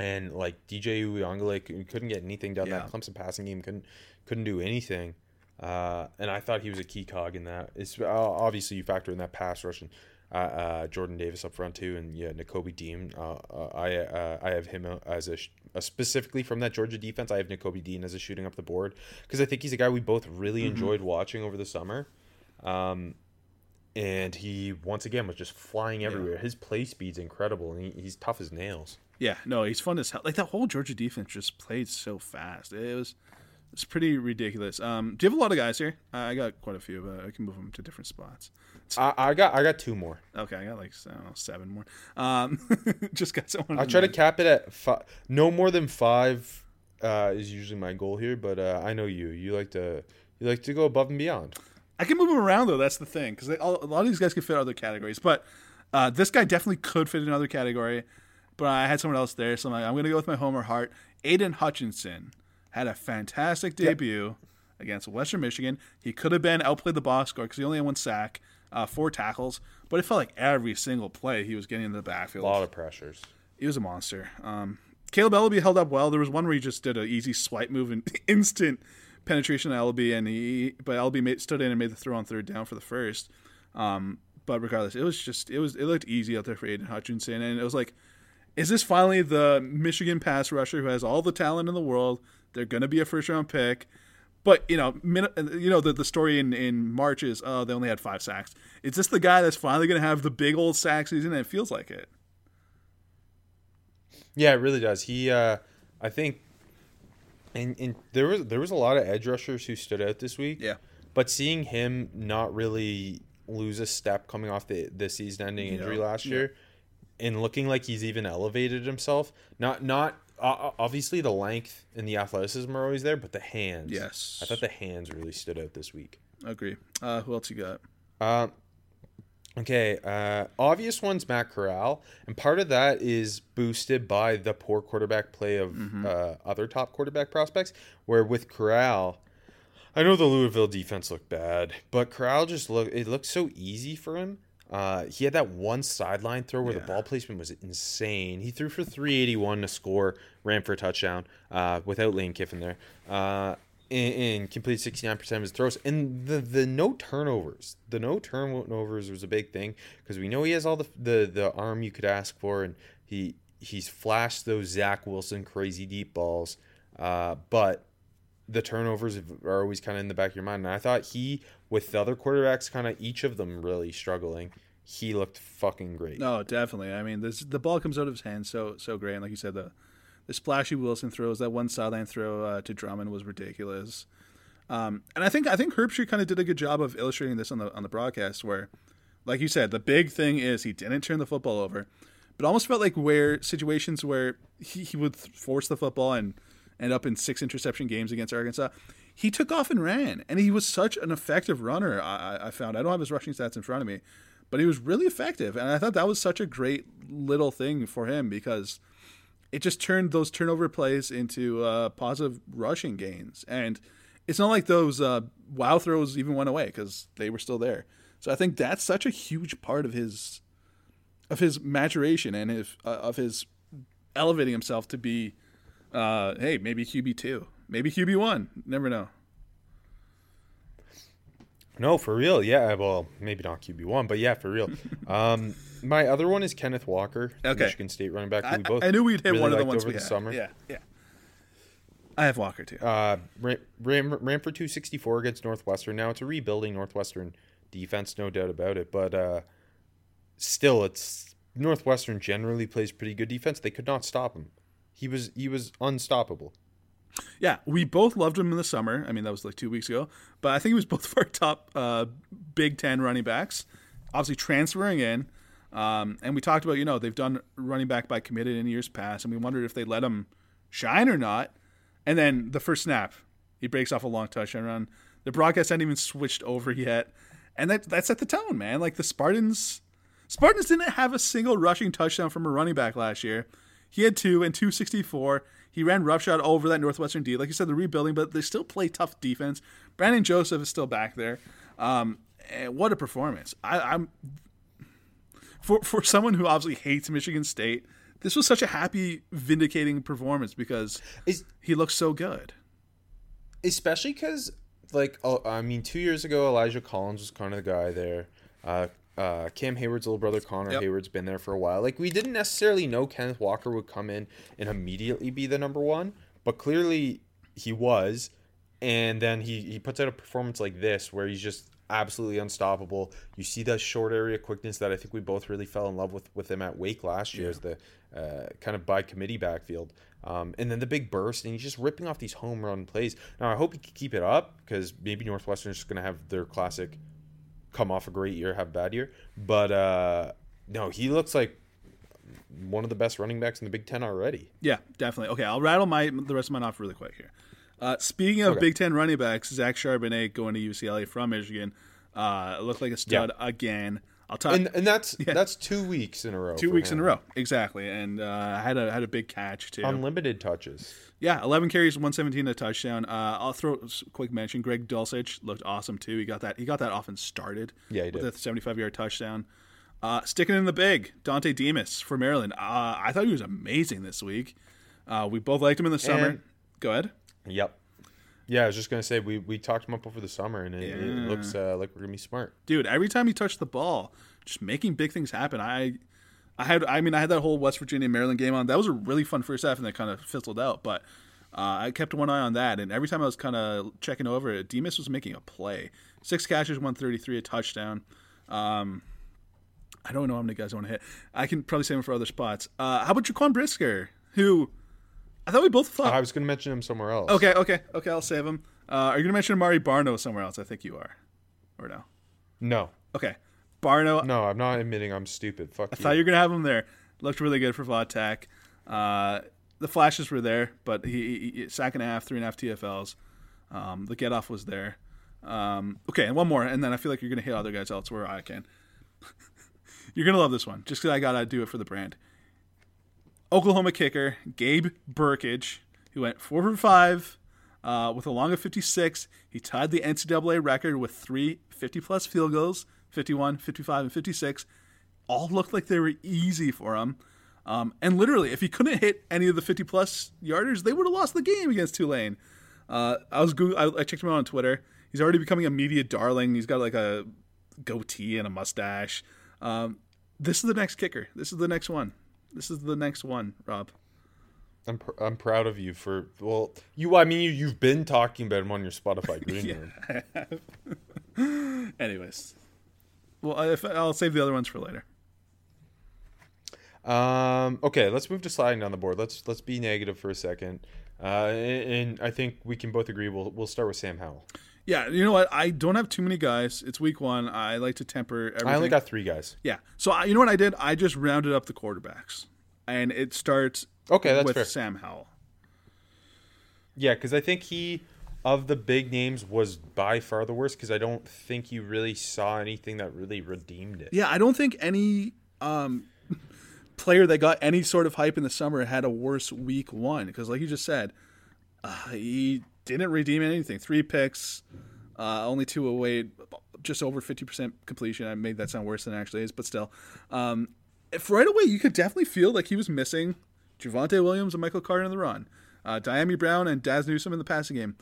And like DJ Uiagalelei couldn't get anything done. Yeah. that Clemson passing game, couldn't couldn't do anything. Uh, and I thought he was a key cog in that. It's uh, obviously you factor in that pass rush and uh, uh, Jordan Davis up front too, and yeah, Nakobe Dean. Uh, uh, I uh, I have him as a, sh- uh, specifically from that Georgia defense. I have Nakobe Dean as a shooting up the board because I think he's a guy we both really enjoyed watching over the summer. Um, and he once again was just flying everywhere. His play speed's incredible, and he, he's tough as nails. Yeah, no, he's fun as hell. Like that whole Georgia defense just played so fast. It was it's pretty ridiculous. Um, do you have a lot of guys here? I got quite a few, but I can move them to different spots. I, I got I got two more. Okay, I got like I don't know, seven more. Um, <laughs> just got someone. I try to cap it at five. No more than five uh, is usually my goal here. But uh, I know you. You like to you like to go above and beyond. I can move them around though. That's the thing because a lot of these guys can fit other categories, but uh, this guy definitely could fit in another category. But I had someone else there, so I'm like, I'm gonna go with my Homer Heart. Aidan Hutchinson had a fantastic debut against Western Michigan. He could have been outplayed the box score because he only had one sack, uh, four tackles, but it felt like every single play he was getting into the backfield. A lot of pressures. He was a monster. Um, Kaleb Eleby held up well. There was one where he just did an easy swipe move and <laughs> instant penetration to Eleby, and he but Eleby made, stood in and made the throw on third down for the first. Um, but regardless, it was just it was it looked easy out there for Aidan Hutchinson, and it was like, is this finally the Michigan pass rusher who has all the talent in the world? They're going to be a first round pick. But you know, min- you know the, the story in, in March is oh they only had five sacks. Is this the guy that's finally going to have the big old sack season? And it feels like it. Yeah, it really does. He, uh, I think, and, and there was there was a lot of edge rushers who stood out this week. Yeah. But seeing him not really lose a step coming off the the season ending injury Yeah. last Yeah. year, and looking like he's even elevated himself. Not not obviously the length and the athleticism are always there, but the hands. Yes. I thought the hands really stood out this week. Agree. Uh, who else you got? Uh, okay, uh, obvious one's Matt Corral, and part of that is boosted by the poor quarterback play of uh, other top quarterback prospects. Where with Corral, I know the Louisville defense looked bad, but Corral just looked it looked so easy for him. Uh, he had that one sideline throw where the ball placement was insane. He threw for 381 to score, ran for a touchdown uh, without Lane Kiffin there, uh, and, and completed 69% of his throws. And the the no turnovers, the no turnovers was a big thing because we know he has all the, the the arm you could ask for, and he he's flashed those Zach Wilson crazy deep balls, uh, but the turnovers are always kind of in the back of your mind. And I thought he, with the other quarterbacks, kind of each of them really struggling, he looked fucking great. No, definitely. I mean, this the ball comes out of his hands so so great. And like you said, the the splashy Wilson throws, that one sideline throw uh, to Drummond was ridiculous. Um, and I think I think Herbstreit kind of did a good job of illustrating this on the on the broadcast, where, like you said, the big thing is he didn't turn the football over, but almost felt like where situations where he, he would force the football and end up in six interception games against Arkansas, he took off and ran, and he was such an effective runner. I, I found I don't have his rushing stats in front of me, but he was really effective, and I thought that was such a great little thing for him because it just turned those turnover plays into uh, positive rushing gains. And it's not like those uh, wow throws even went away because they were still there. So I think that's such a huge part of his of his maturation and his, uh, of his elevating himself to be, uh, hey, maybe QB two, maybe QB one. Never know. No, for real. Yeah, well, maybe not QB one, but yeah, for real. <laughs> um, my other one is Kenneth Walker, Okay. Michigan State running back. I, we both I knew we'd hit really one of the ones over we the had. summer. Yeah, yeah. I have Walker too. Uh, ran, ran, ran for 264 against Northwestern. Now it's a rebuilding Northwestern defense, no doubt about it. But uh, still, it's Northwestern generally plays pretty good defense. They could not stop him. He was he was unstoppable. Yeah, we both loved him in the summer. I mean, that was like two weeks ago. But I think he was both of our top uh, Big Ten running backs. Obviously, transferring in. Um, and we talked about, you know, they've done running back by committed in years past, and we wondered if they let him shine or not. And then the first snap, he breaks off a long touchdown run. The broadcast hadn't even switched over yet. And that, that set the tone, man. Like the Spartans. Spartans didn't have a single rushing touchdown from a running back last year. He had two and 264. He ran roughshod over that Northwestern D. Like you said, the rebuilding, but they still play tough defense. Brandon Joseph is still back there. Um, and what a performance! I, I'm for for someone who obviously hates Michigan State. This was such a happy, vindicating performance because Is he looks so good. especially because like oh, I mean, two years ago Elijah Collins was kind of the guy there. Uh, uh, Cam Heyward's little brother Connor Yep. Heyward's been there for a while. Like we didn't necessarily know Kenneth Walker would come in and immediately be the number one, but clearly he was. And then he he puts out a performance like this where he's just absolutely unstoppable. You see that short area quickness that I think we both really fell in love with with him at Wake last year as the uh, kind of by committee backfield. Um, and then the big burst, and he's just ripping off these home run plays. Now I hope he can keep it up because maybe Northwestern's just going to have their classic come off a great year, have a bad year. But uh, no, he looks like one of the best running backs in the Big Ten already. Yeah, definitely. Okay, I'll rattle my the rest of mine off really quick here. Uh, speaking of Okay. Big Ten running backs, Zach Charbonnet going to UCLA from Michigan uh, looked like a stud again. I'll talk And and that's <laughs> that's two weeks in a row. two weeks in a row, exactly. And uh, had a had a big catch too. Unlimited touches. Yeah, 11 carries, 117 a touchdown. Uh, I'll throw a quick mention. Greg Dulcich looked awesome too. He got that he got that offense started. Yeah, he with did. a 75 yard touchdown. Uh, sticking in the big, Dontay Demus for Maryland. Uh, I thought he was amazing this week. Uh, we both liked him in the summer. And- Go ahead. Yep. Yeah, I was just gonna say we, we talked him up over the summer, and it, it looks uh, like we're gonna be smart. dude every time he touched the ball just making big things happen. I i had i mean i had that whole west virginia maryland game on. That was a really fun first half and that kind of fizzled out but uh, i kept one eye on that and every time i was kind of checking over it Demus was making a play. Six catches 133 a touchdown. Um i don't know how many guys i want to hit. I can probably save him for other spots. Uh how about Jaquan brisker who i thought we both thought I was gonna mention him somewhere else. okay okay okay i'll save him uh, are you gonna mention Amare Barno somewhere else i think you are or no No, okay barno no, I'm not admitting I'm stupid. Fuck I you. thought you were gonna have him there. Looked really good for Va Tech. Uh, the flashes were there, but he, he, he sack and a half, three and a half TFLs. Um, the get off was there. Um, okay, and one more, and then I feel like you're gonna hit other guys elsewhere. I can. <laughs> you're gonna love this one, just because I gotta do it for the brand. Oklahoma kicker Gabe Brkic, who went four for five uh, with a long of 56. He tied the NCAA record with three 50 plus field goals 51, 55, and 56. All looked like they were easy for him. Um, and literally, if he couldn't hit any of the 50 plus yarders, they would have lost the game against Tulane. Uh, I was Goog- I, I checked him out on Twitter. He's already becoming a media darling. He's got like a goatee and a mustache. Um, this is the next kicker. This is the next one. This is the next one, Rob. I'm pr- I'm proud of you for well you I mean you you've been talking about him on your Spotify <laughs> green room. <laughs> Anyways, well, if, I'll save the other ones for later. Um, okay, let's move to sliding down the board. Let's let's be negative for a second. Uh, and, and I think we can both agree. We'll we'll start with Sam Howell. Yeah, you know what? I don't have too many guys. It's week one. I like to temper everything. I only got three guys. yeah. So I, you know what I did? I just rounded up the quarterbacks, and it starts Okay, that's with fair. Sam Howell. Yeah, because I think he of the big names was by far the worst. Because I don't think you really saw anything that really redeemed it. Yeah, I don't think any um, <laughs> player that got any sort of hype in the summer had a worse week one because, like you just said, uh, he didn't redeem anything. Three picks, uh, only two away, just over fifty percent completion. I made that sound worse than it actually is, but still, um, if right away you could definitely feel like he was missing Javonte Williams and Michael Carter in the run, uh, Dyami Brown and Dazz Newsome in the passing game.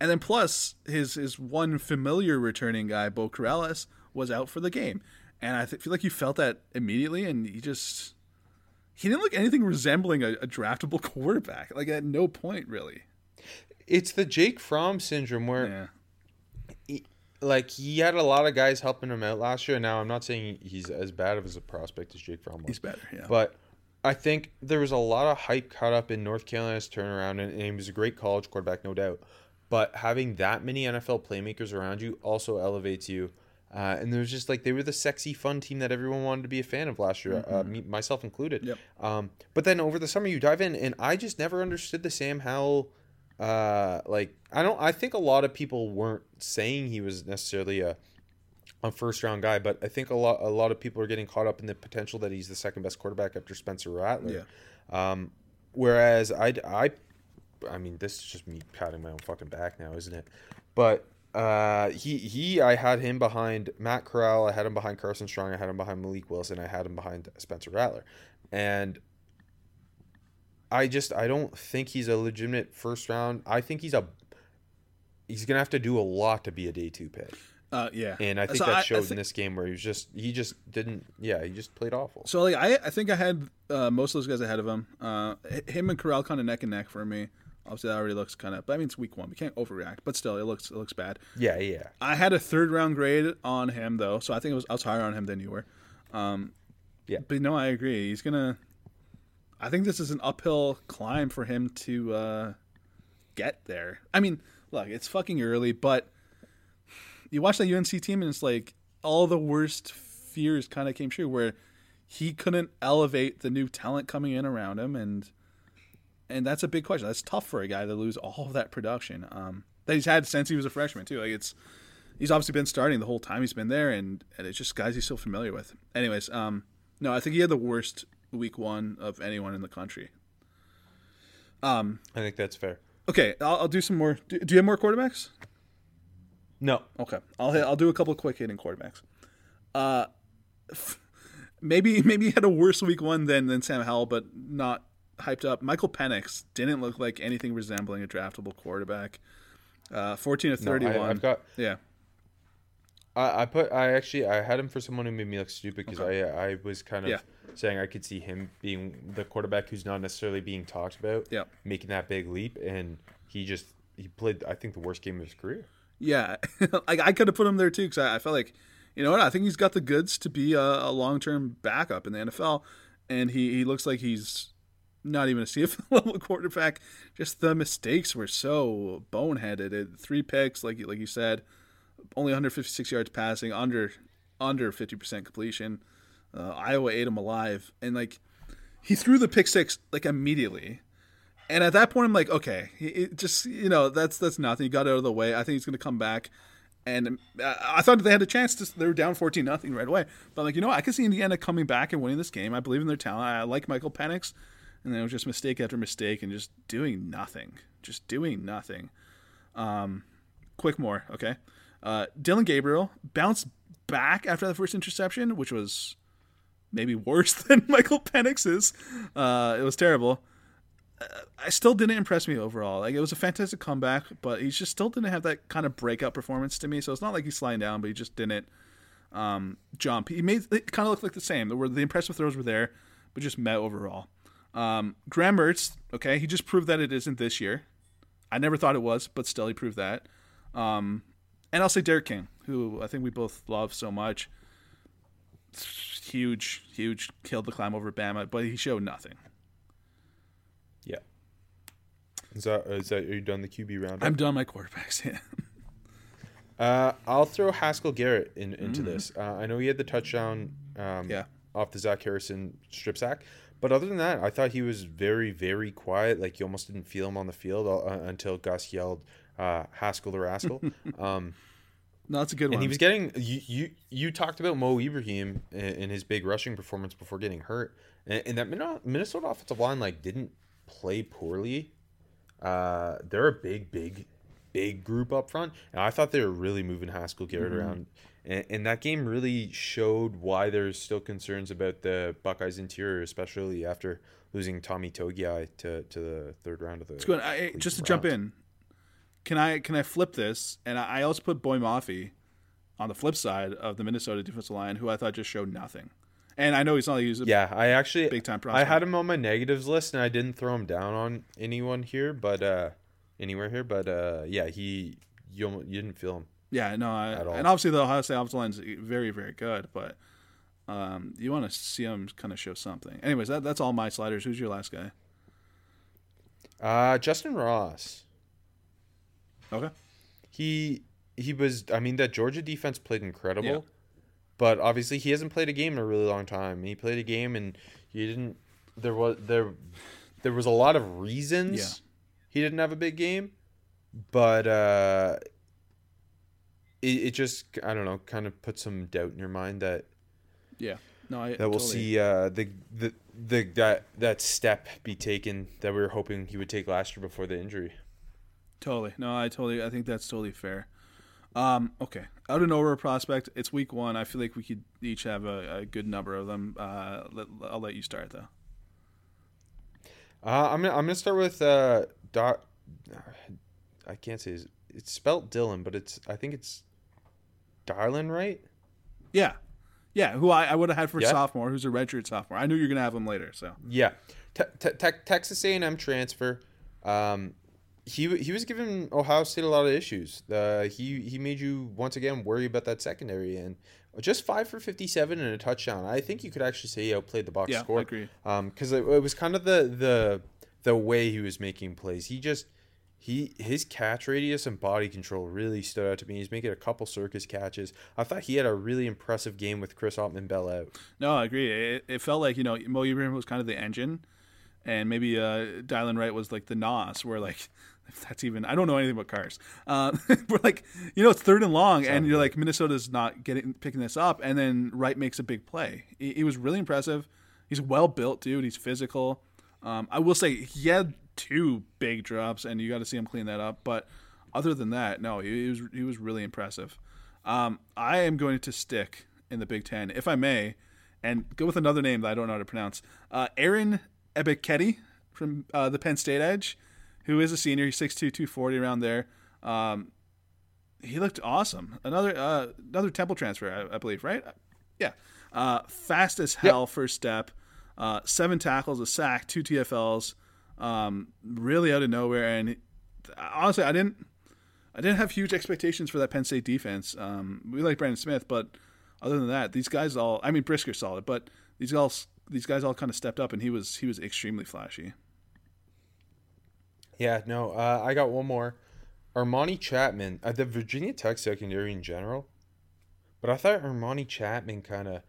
And then plus his his one familiar returning guy, Beau Corrales, was out for the game, and I th- feel like you felt that immediately, and he just he didn't look anything resembling a, a draftable <laughs> quarterback. Like at no point really. It's the Jake Fromm syndrome where Yeah, he, like he had a lot of guys helping him out last year. Now I'm not saying he's as bad of as a prospect as Jake Fromm was. he's better. Yeah, But I think there was a lot of hype caught up in North Carolina's turnaround, and, and he was a great college quarterback, no doubt. But having that many NFL playmakers around you also elevates you. Uh, and there's just like they were the sexy, fun team that everyone wanted to be a fan of last year, uh, me, myself included. Yep. Um, but then over the summer, you dive in, and I just never understood the Sam Howell. Uh, like I don't. I think a lot of people weren't saying he was necessarily a a first round guy, but I think a lot a lot of people are getting caught up in the potential that he's the second best quarterback after Spencer Rattler. Um, whereas I I I mean this is just me patting my own fucking back now, isn't it? But uh, he he I had him behind Matt Corral, I had him behind Carson Strong, I had him behind Malik Willis, I had him behind Spencer Rattler, and I just I don't think he's a legitimate first round. I think he's a he's gonna have to do a lot to be a day two pick. uh, yeah. And I think So that I showed think- in this game where he was just he just didn't yeah he just played awful. So like I, I think I had uh, most of those guys ahead of him. Uh, him and Corral kind of neck and neck for me. Obviously, that already looks kind of. But I mean, it's week one. We can't overreact. But still, it looks it looks bad. Yeah, yeah. I had a third round grade on him though, so I think it was I was higher on him than you were. Um, Yeah. but no, I agree. He's gonna. I think this is an uphill climb for him to uh, get there. I mean, look, it's fucking early, but you watch that UNC team and it's like all the worst fears kind of came true, where he couldn't elevate the new talent coming in around him, and and that's a big question. That's tough for a guy to lose all of that production um, that he's had since he was a freshman too. Like it's he's obviously been starting the whole time he's been there, and, and it's just guys he's so familiar with. Anyways, um, no, I think he had the worst week one of anyone in the country. Um, I think that's fair. okay, I'll, I'll do some more. Do, do you have more quarterbacks? No, Okay, I'll hit, I'll do a couple quick hitting quarterbacks. Uh, f- maybe maybe he had a worse week one than than Sam Howell, but not hyped up. Michael Penix didn't look like anything resembling a draftable quarterback. Uh, fourteen of no I. I've got yeah, I, I put I actually I had him for someone who made me look stupid because I I was kind of Yeah. Saying I could see him being the quarterback who's not necessarily being talked about, yeah, making that big leap, and he just he played I think the worst game of his career. yeah. <laughs> like I could have put him there too because I, I felt like you know what I think he's got the goods to be a, a long term backup in the NFL, and he he looks like he's not even a <laughs> CFL level quarterback. Just the mistakes were so boneheaded. It, three picks, like like you said, only 156 yards passing, under under 50 percent completion. Uh, Iowa ate him alive, and like he threw the pick six like immediately. And at that point, I'm like, okay, it just you know that's that's nothing. He got out of the way. I think he's going to come back. And uh, I thought they had a chance to. They were down 14 nothing right away. But I'm like, you know, what? I could see Indiana coming back and winning this game. I believe in their talent. I like Michael Penix, and then it was just mistake after mistake and just doing nothing, just doing nothing. Um, quick more, okay. Uh, Dillon Gabriel bounced back after the first interception, which was maybe worse <laughs> than Michael Penix's. Uh, it was terrible. Uh, I still didn't impress me overall. Like it was a fantastic comeback, but he just still didn't have that kind of breakout performance to me. So it's not like he's sliding down, but he just didn't um, jump. He made it kind of look like the same. The, the impressive throws were there, but just met overall. Um, Graham Mertz, okay, he just proved that it isn't this year. I never thought it was, but still, he proved that. Um, and I'll say D'Eriq King, who I think we both love so much. Huge, huge, killed the climb over Bama, but he showed nothing. Yeah. Is that is that are you done the QB round? I'm done my quarterbacks. <laughs> Yeah. Uh, I'll throw Haskell Garrett in, into this. Uh, I know he had the touchdown um, Yeah. off the Zach Harrison strip sack, but other than that, I thought he was very, very quiet. Like you almost didn't feel him on the field uh, until Gus yelled uh, Haskell the rascal. <laughs> um, No, that's a good and one. he was getting you. You, you talked about Mo Ibrahim in, in his big rushing performance before getting hurt, and, and that Minnesota offensive line like didn't play poorly. Uh, they're a big, big, big group up front, and I thought they were really moving Haskell Garrett around. And, and that game really showed why there's still concerns about the Buckeyes interior, especially after losing Tommy Togiai to, to the third round of the. It's good. I, just to jump in, can I can I flip this? And I also put Boye Mafe on the flip side of the Minnesota defensive line, who I thought just showed nothing. And I know he's not used. Yeah, I actually Big time I had him on my negatives list, and I didn't throw him down on anyone here, but uh, anywhere here. But uh, yeah, he you you didn't feel him. Yeah, no, I, At all. and obviously the Ohio State offensive line is very, very good, but um, you want to see him kind of show something. Anyways, that, that's all my sliders. Who's your last guy? Uh, Justin Ross. Okay. He he was. I mean, that Georgia defense played incredible, Yeah. but obviously he hasn't played a game in a really long time. He played a game, and he didn't. There was there there was a lot of reasons Yeah. he didn't have a big game, but uh, it it just I don't know, kind of put some doubt in your mind that Yeah. No, I that we'll totally- see uh, the the the that that step be taken that we were hoping he would take last year before the injury. Totally. No, I totally. I think that's totally fair. Um, okay. Out of nowhere prospect. It's week one. I feel like we could each have a, a good number of them. Uh, let, I'll let you start though. Uh, I'm gonna I'm gonna start with uh, Doc. I can't say his, it's spelt Dylan, but it's I think it's Darlin, right? Yeah. Yeah. Who I, I would have had for Yeah. sophomore, who's a redshirt sophomore. I knew you're gonna have him later. So Yeah, te- te- te- Texas A&M transfer. Um, he he was giving Ohio State a lot of issues. Uh, he he made you once again worry about that secondary and just five for fifty seven and a touchdown. I think you could actually say he outplayed the box Yeah, I score. agree. Um, because it, it was kind of the the the way he was making plays. He just he his catch radius and body control really stood out to me. He's making a couple circus catches. I thought he had a really impressive game with Chris Autman Bell out. No, I agree. It, it felt like you know Mo Ibrahim was kind of the engine, and maybe uh, Dylan Wright was like the nos. Where like if that's even I don't know anything about cars. Uh, <laughs> we're like you know it's third and long, and you're like Minnesota's not getting picking this up, and then Wright makes a big play. He, he was really impressive. He's well built, dude. He's physical. Um, I will say he had two big drops, and you got to see him clean that up. But other than that, no, he, he was he was really impressive. Um, I am going to stick in the Big Ten, if I may, and go with another name that I don't know how to pronounce. Uh, Aaron Ebiketie from uh, the Penn State Edge, who is a senior. He's 6'2", 240 around there. Um, he looked awesome. Another uh, another Temple transfer, I, I believe, right? Yeah. Uh, fast as hell first step. Uh, seven tackles, a sack, two TFLs. Um, really out of nowhere. And honestly, I didn't I didn't have huge expectations for that Penn State defense. Um, we like Brandon Smith, but other than that, these guys all I mean Brisker's solid, but these guys these guys all kind of stepped up and he was he was extremely flashy. Yeah, no, uh, I got one more. Armani Chatman, uh, the Virginia Tech secondary in general, but I thought Armani Chatman kind of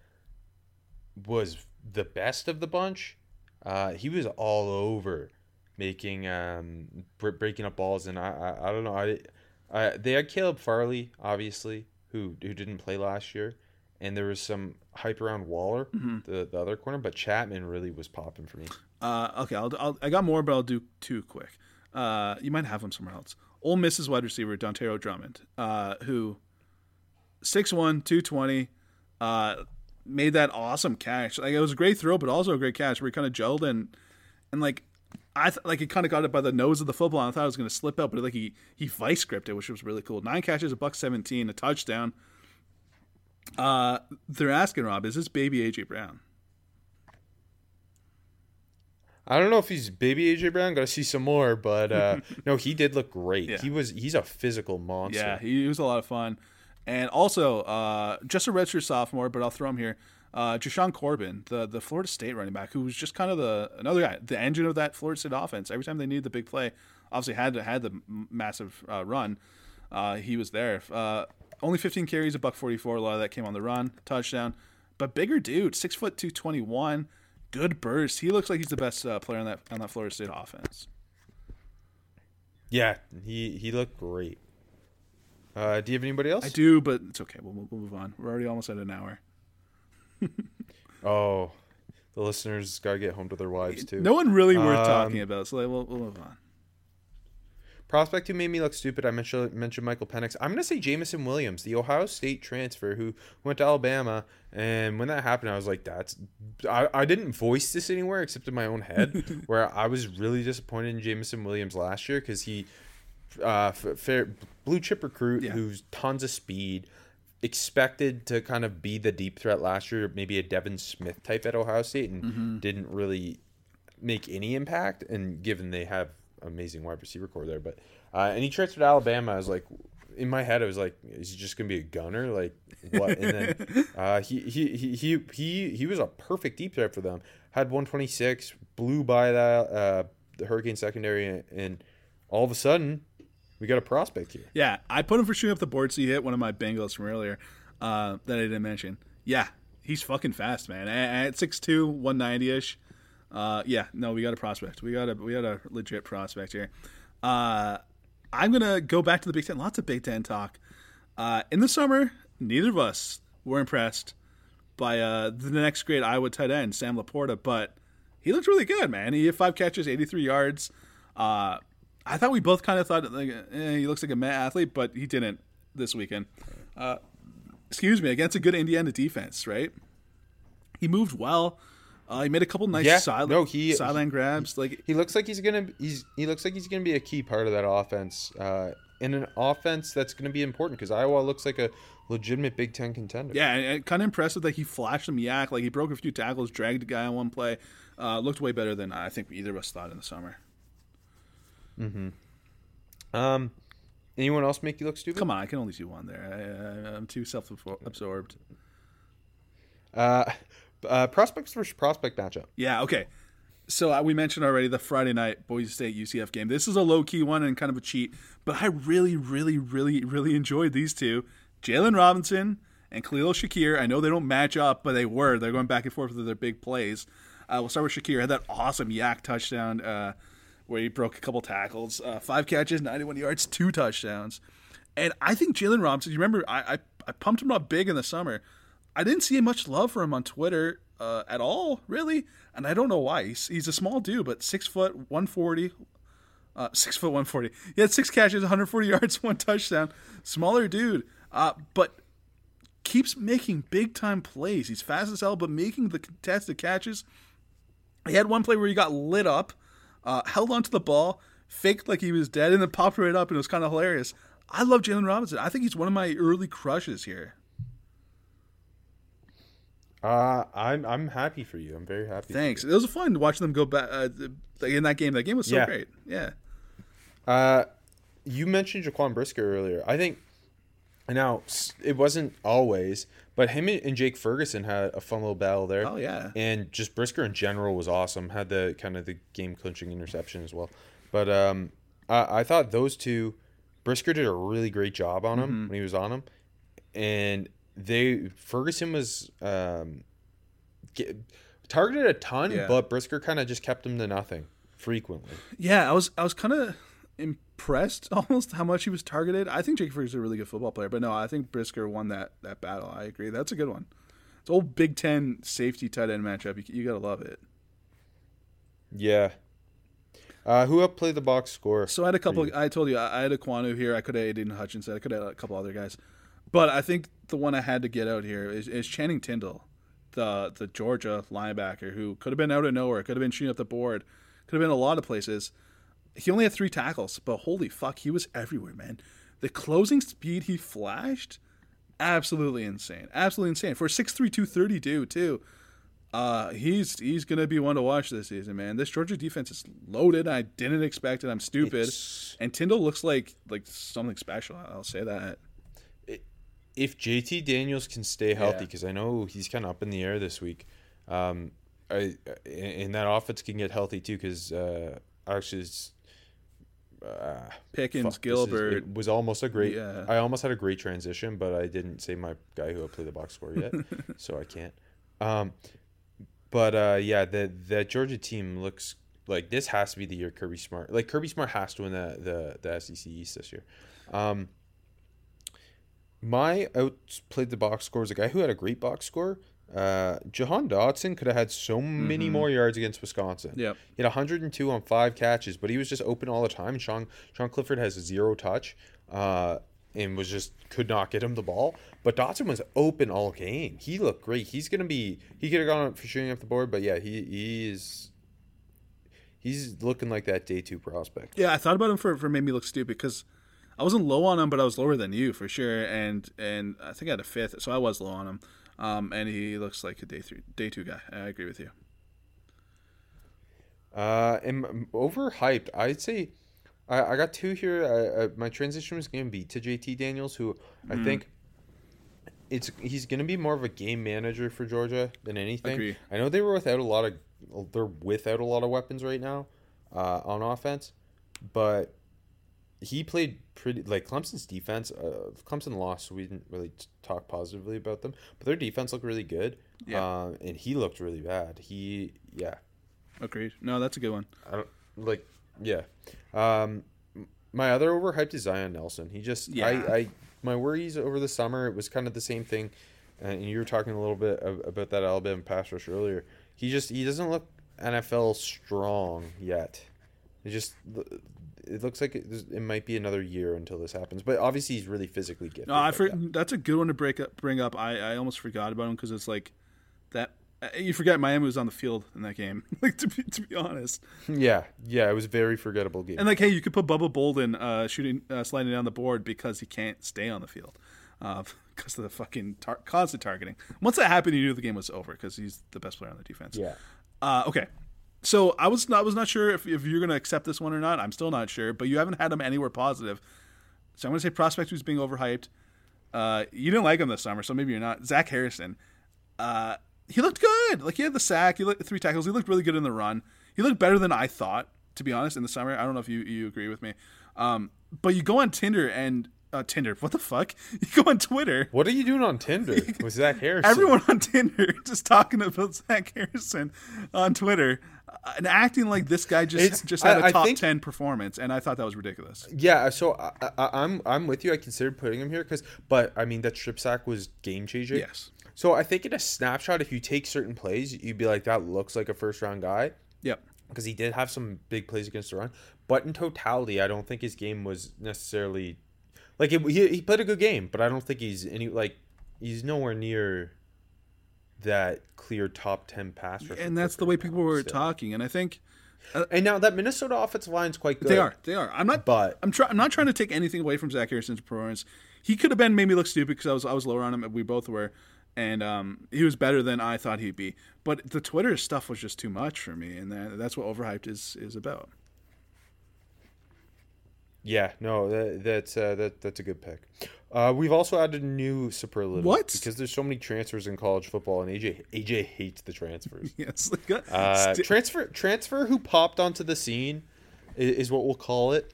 was the best of the bunch. Uh, he was all over making um br- breaking up balls, and I I, I don't know I, I they had Caleb Farley obviously who who didn't play last year, and there was some hype around Waller, the the other corner, but Chatman really was popping for me. Uh, okay, I'll, I'll, I got more, but I'll do two quick. Uh, you might have him somewhere else. Ole Miss's wide receiver, Dontario Drummond, uh, who 6'1", 220, uh, made that awesome catch. Like it was a great throw, but also a great catch where he kind of gelled and and like I th- like he kind of got it by the nose of the football. And I thought it was going to slip out, but like he he vice gripped it, which was really cool. Nine catches, a buck seventeen, a touchdown. Uh, they're asking Rob, is this baby AJ Brown? I don't know if he's baby AJ Brown. Got to see some more, but uh, <laughs> no, he did look great. Yeah. He was he's a physical monster. Yeah, he was a lot of fun. And also, uh, just a redshirt sophomore, but I'll throw him here. Uh, Jashaun Corbin, the the Florida State running back, who was just kind of the another guy, the engine of that Florida State offense. Every time they needed the big play, obviously had had the massive uh, run. Uh, he was there. Uh, only 15 carries, a buck 44. A lot of that came on the run, touchdown. But bigger dude, six foot two twenty one, good burst. He looks like he's the best uh, player on that on that Florida State offense. Yeah, he he looked great. Uh, do you have anybody else? I do, but it's okay. We'll, we'll move on. We're already almost at an hour. <laughs> Oh, the listeners gotta get home to their wives too. No one really worth Um, talking about, so we'll, we'll move on. Prospect who made me look stupid. I mentioned mentioned Michael Penix. I'm gonna say Jameson Williams, the Ohio State transfer who went to Alabama. And when that happened, I was like, "That's." I, I didn't voice this anywhere except in my own head, <laughs> where I was really disappointed in Jameson Williams last year because he, uh, fair blue chip recruit Yeah. who's tons of speed, expected to kind of be the deep threat last year, maybe a Devin Smith type at Ohio State, and Mm-hmm. didn't really make any impact. And given they have amazing wide receiver corps there, but uh, and he transferred to Alabama. I was like, in my head, I was like, is he just gonna be a gunner? Like what? And then <laughs> uh, he, he he he he he was a perfect deep threat for them. Had 126, blew by that uh, the Hurricane secondary, and, and all of a sudden, we got a prospect here. Yeah, I put him for shooting up the board, so he hit one of my Bengals from earlier uh, that I didn't mention. Yeah, he's fucking fast, man. At, at 6'2", 190 ish. Uh, yeah, no, we got a prospect. We got a we got a legit prospect here. Uh, I'm gonna go back to the Big Ten. Lots of Big Ten talk. Uh, in the summer, neither of us were impressed by uh, the next great Iowa tight end, Sam Laporta, but he looked really good, man. He had five catches, 83 yards. Uh, I thought we both kind of thought like, eh, he looks like a meh athlete, but he didn't this weekend. Uh, excuse me, against a good Indiana defense, right? He moved well. Uh, he made a couple nice Yeah, no, he- sideline grabs. Like He looks like he's gonna he's he looks like he's gonna be a key part of that offense. Uh, in an offense that's gonna be important because Iowa looks like a legitimate Big Ten contender. Yeah, and, kind of impressive that he flashed some YAC. Like he broke a few tackles, dragged a guy on one play. Uh, looked way better than I think either of us thought in the summer. Hmm. Um, anyone else make you look stupid? Come on, I can only see one there. I, I, I'm too self-absorbed. Uh, uh, prospects versus prospect matchup. Yeah, okay. So uh, we mentioned already the Friday night Boise State UCF game. This is a low key one and kind of a cheat, but I really, really, really, really enjoyed these two. Jaylon Robinson and Khalil Shakir. I know they don't match up, but they were. They're going back and forth with their big plays. Uh, we'll start with Shakir. Had that awesome YAC touchdown uh, where he broke a couple tackles, uh, five catches, 91 yards, two touchdowns. And I think Jaylon Robinson. You remember I, I I pumped him up big in the summer. I didn't see much love for him on Twitter uh, at all, really, and I don't know why. He's, he's a small dude, but six foot, one forty, uh, six foot, one forty. He had six catches, one hundred forty <laughs> yards, one touchdown. Smaller dude, uh, but keeps making big time plays. He's fast as hell, but making the contested catches. He had one play where he got lit up, uh, held onto the ball, faked like he was dead, and then popped right up, and it was kind of hilarious. I love Jaylon Robinson. I think he's one of my early crushes here. Uh, I'm I'm happy for you. I'm very happy. Thanks. It was fun watching them go back uh, in that game. That game was so Yeah. great. Yeah. you. Uh, you mentioned Jaquan Brisker earlier. I think now it wasn't always, but him and Jake Ferguson had a fun little battle there. Oh, yeah. and just Brisker in general was awesome. Had the kind of the game clinching interception as well. But um, I, I thought those two, Brisker did a really great job on him Mm-hmm. when he was on him, and they Ferguson was um, get, targeted a ton, Yeah. but Brisker kind of just kept him to nothing frequently. Yeah, I was I was kind of impressed <laughs> almost how much he was targeted. I think Jake Ferguson's a really good football player, but no, I think Brisker won that that battle. I agree. That's a good one. It's old Big Ten safety tight end matchup. You, you gotta love it. Yeah. Uh, who up play the box score? So I had a couple. you? I told you I I had Ekwonu here. I could have Aidan Hutchinson. I could have a couple other guys, but I think the one I had to get out here is, is Channing Tindall, the the Georgia linebacker who could have been out of nowhere, could have been shooting up the board, could have been a lot of places. He only had three tackles, but holy fuck, he was everywhere, man. The closing speed he flashed, absolutely insane, absolutely insane for a six three two thirty dude too. Uh, he's he's gonna be one to watch this season, man. This Georgia defense is loaded. I didn't expect it. I'm stupid. It's- And Tindall looks like like something special. I'll say that. If JT Daniels can stay healthy, Yeah. because I know he's kind of up in the air this week, um, I and that offense can get healthy too. Because uh, actually, uh, Pickens, fuck, this is- Gilbert. it was almost a great. Yeah. I almost had a great transition, but I didn't say my guy who I play the box score yet, <laughs> so I can't. Um, but uh, yeah, the that Georgia team looks like this has to be the year Kirby Smart. Like Kirby Smart has to win the the, the SEC East this year. Um, my outplayed the box score is a guy who had a great box score. Uh, Jahan Dotson could have had so many more yards against Wisconsin. Yep. He had 102 on five catches, but he was just open all the time. Sean Sean Clifford has zero touch, uh, and was just could not get him the ball. But Dotson was open all game. He looked great. He's gonna be. He could have gone up for shooting up the board, but yeah, he he's he's looking like that day two prospect. Yeah, I thought about him for for made me look stupid because I wasn't low on him, but I was lower than you for sure, and and I think I had a fifth, so I was low on him. Um, and he looks like a day three, day two guy. I agree with you. Uh, and m- overhyped. I'd say I, I got two here. I, I, my transition was going to be to JT Daniels, who I think it's he's going to be more of a game manager for Georgia than anything. Agree. I know they were without a lot of they're without a lot of weapons right now uh, on offense, but he played pretty like Clemson's defense. Uh, Clemson lost, so we didn't really talk positively about them, but their defense looked really good. Yeah. Uh, and he looked really bad. He yeah. Agreed. No, that's a good one. I don't like yeah. Um my other overhyped is Zion Nelson. He just Yeah. I, I my worries over the summer it was kind of the same thing. And you were talking a little bit ab- about that Alabama pass rush earlier. He just he doesn't look NFL strong yet. It just it looks like it, it might be another year until this happens. But obviously he's really physically gifted. No, I like for, that. that's a good one to break up, bring up. I, I almost forgot about him because it's like that. uh, You forget Miami was on the field in that game. <laughs> like to be to be honest, Yeah, yeah, it was a very forgettable game. and like hey, you could put Bubba Bolden uh, shooting uh, sliding down the board because he can't stay on the field <laughs> because of the fucking tar- constant targeting. Once that happened, you knew the game was over because he's the best player on the defense. yeah. Uh, okay. So I was not, I was not sure if, if you're going to accept this one or not. I'm still not sure, but you haven't had him anywhere positive. So I'm going to say prospect who's being overhyped. Uh, you didn't like him this summer, so maybe you're not. Zach Harrison. Uh, he looked good. Like he had the sack, he looked three tackles. He looked really good in the run. He looked better than I thought, to be honest, in the summer. I don't know if you, you agree with me. Um, but you go on Tinder and uh, Tinder. What the fuck? <laughs> You go on Twitter. What are you doing on Tinder <laughs> with Zach Harrison? Everyone on Tinder <laughs> just talking about Zach Harrison on Twitter uh, and acting like this guy just It's- just had a I- I top think- ten performance, and I thought that was ridiculous. Yeah, so I, I, I'm I'm with you. I considered putting him here because, but I mean that strip sack was game changing. Yes. So I think in a snapshot, if you take certain plays, you'd be like, that looks like a first round guy Yep. because he did have some big plays against the run. But in totality, I don't think his game was necessarily like it, he he played a good game, but I don't think he's any like he's nowhere near that clear top ten pass And that's the way people were still. talking, and I think And now that Minnesota offensive line's quite good. they are. They are. I'm not. But- I'm trying. I'm not trying to take anything away from Zach Harrison's performance. He could have been made me look stupid because I was I was lower on him. We both were, and um, he was better than I thought he'd be. But the Twitter stuff was just too much for me, and that, that's what overhyped is is about. Yeah, no, that, that's uh, that that's a good pick. Uh, we've also added a new superlative. What? Because there's so many transfers in college football, and AJ AJ hates the transfers. <laughs> Yes. Like, Uh, sti- transfer transfer who popped onto the scene is, is what we'll call it.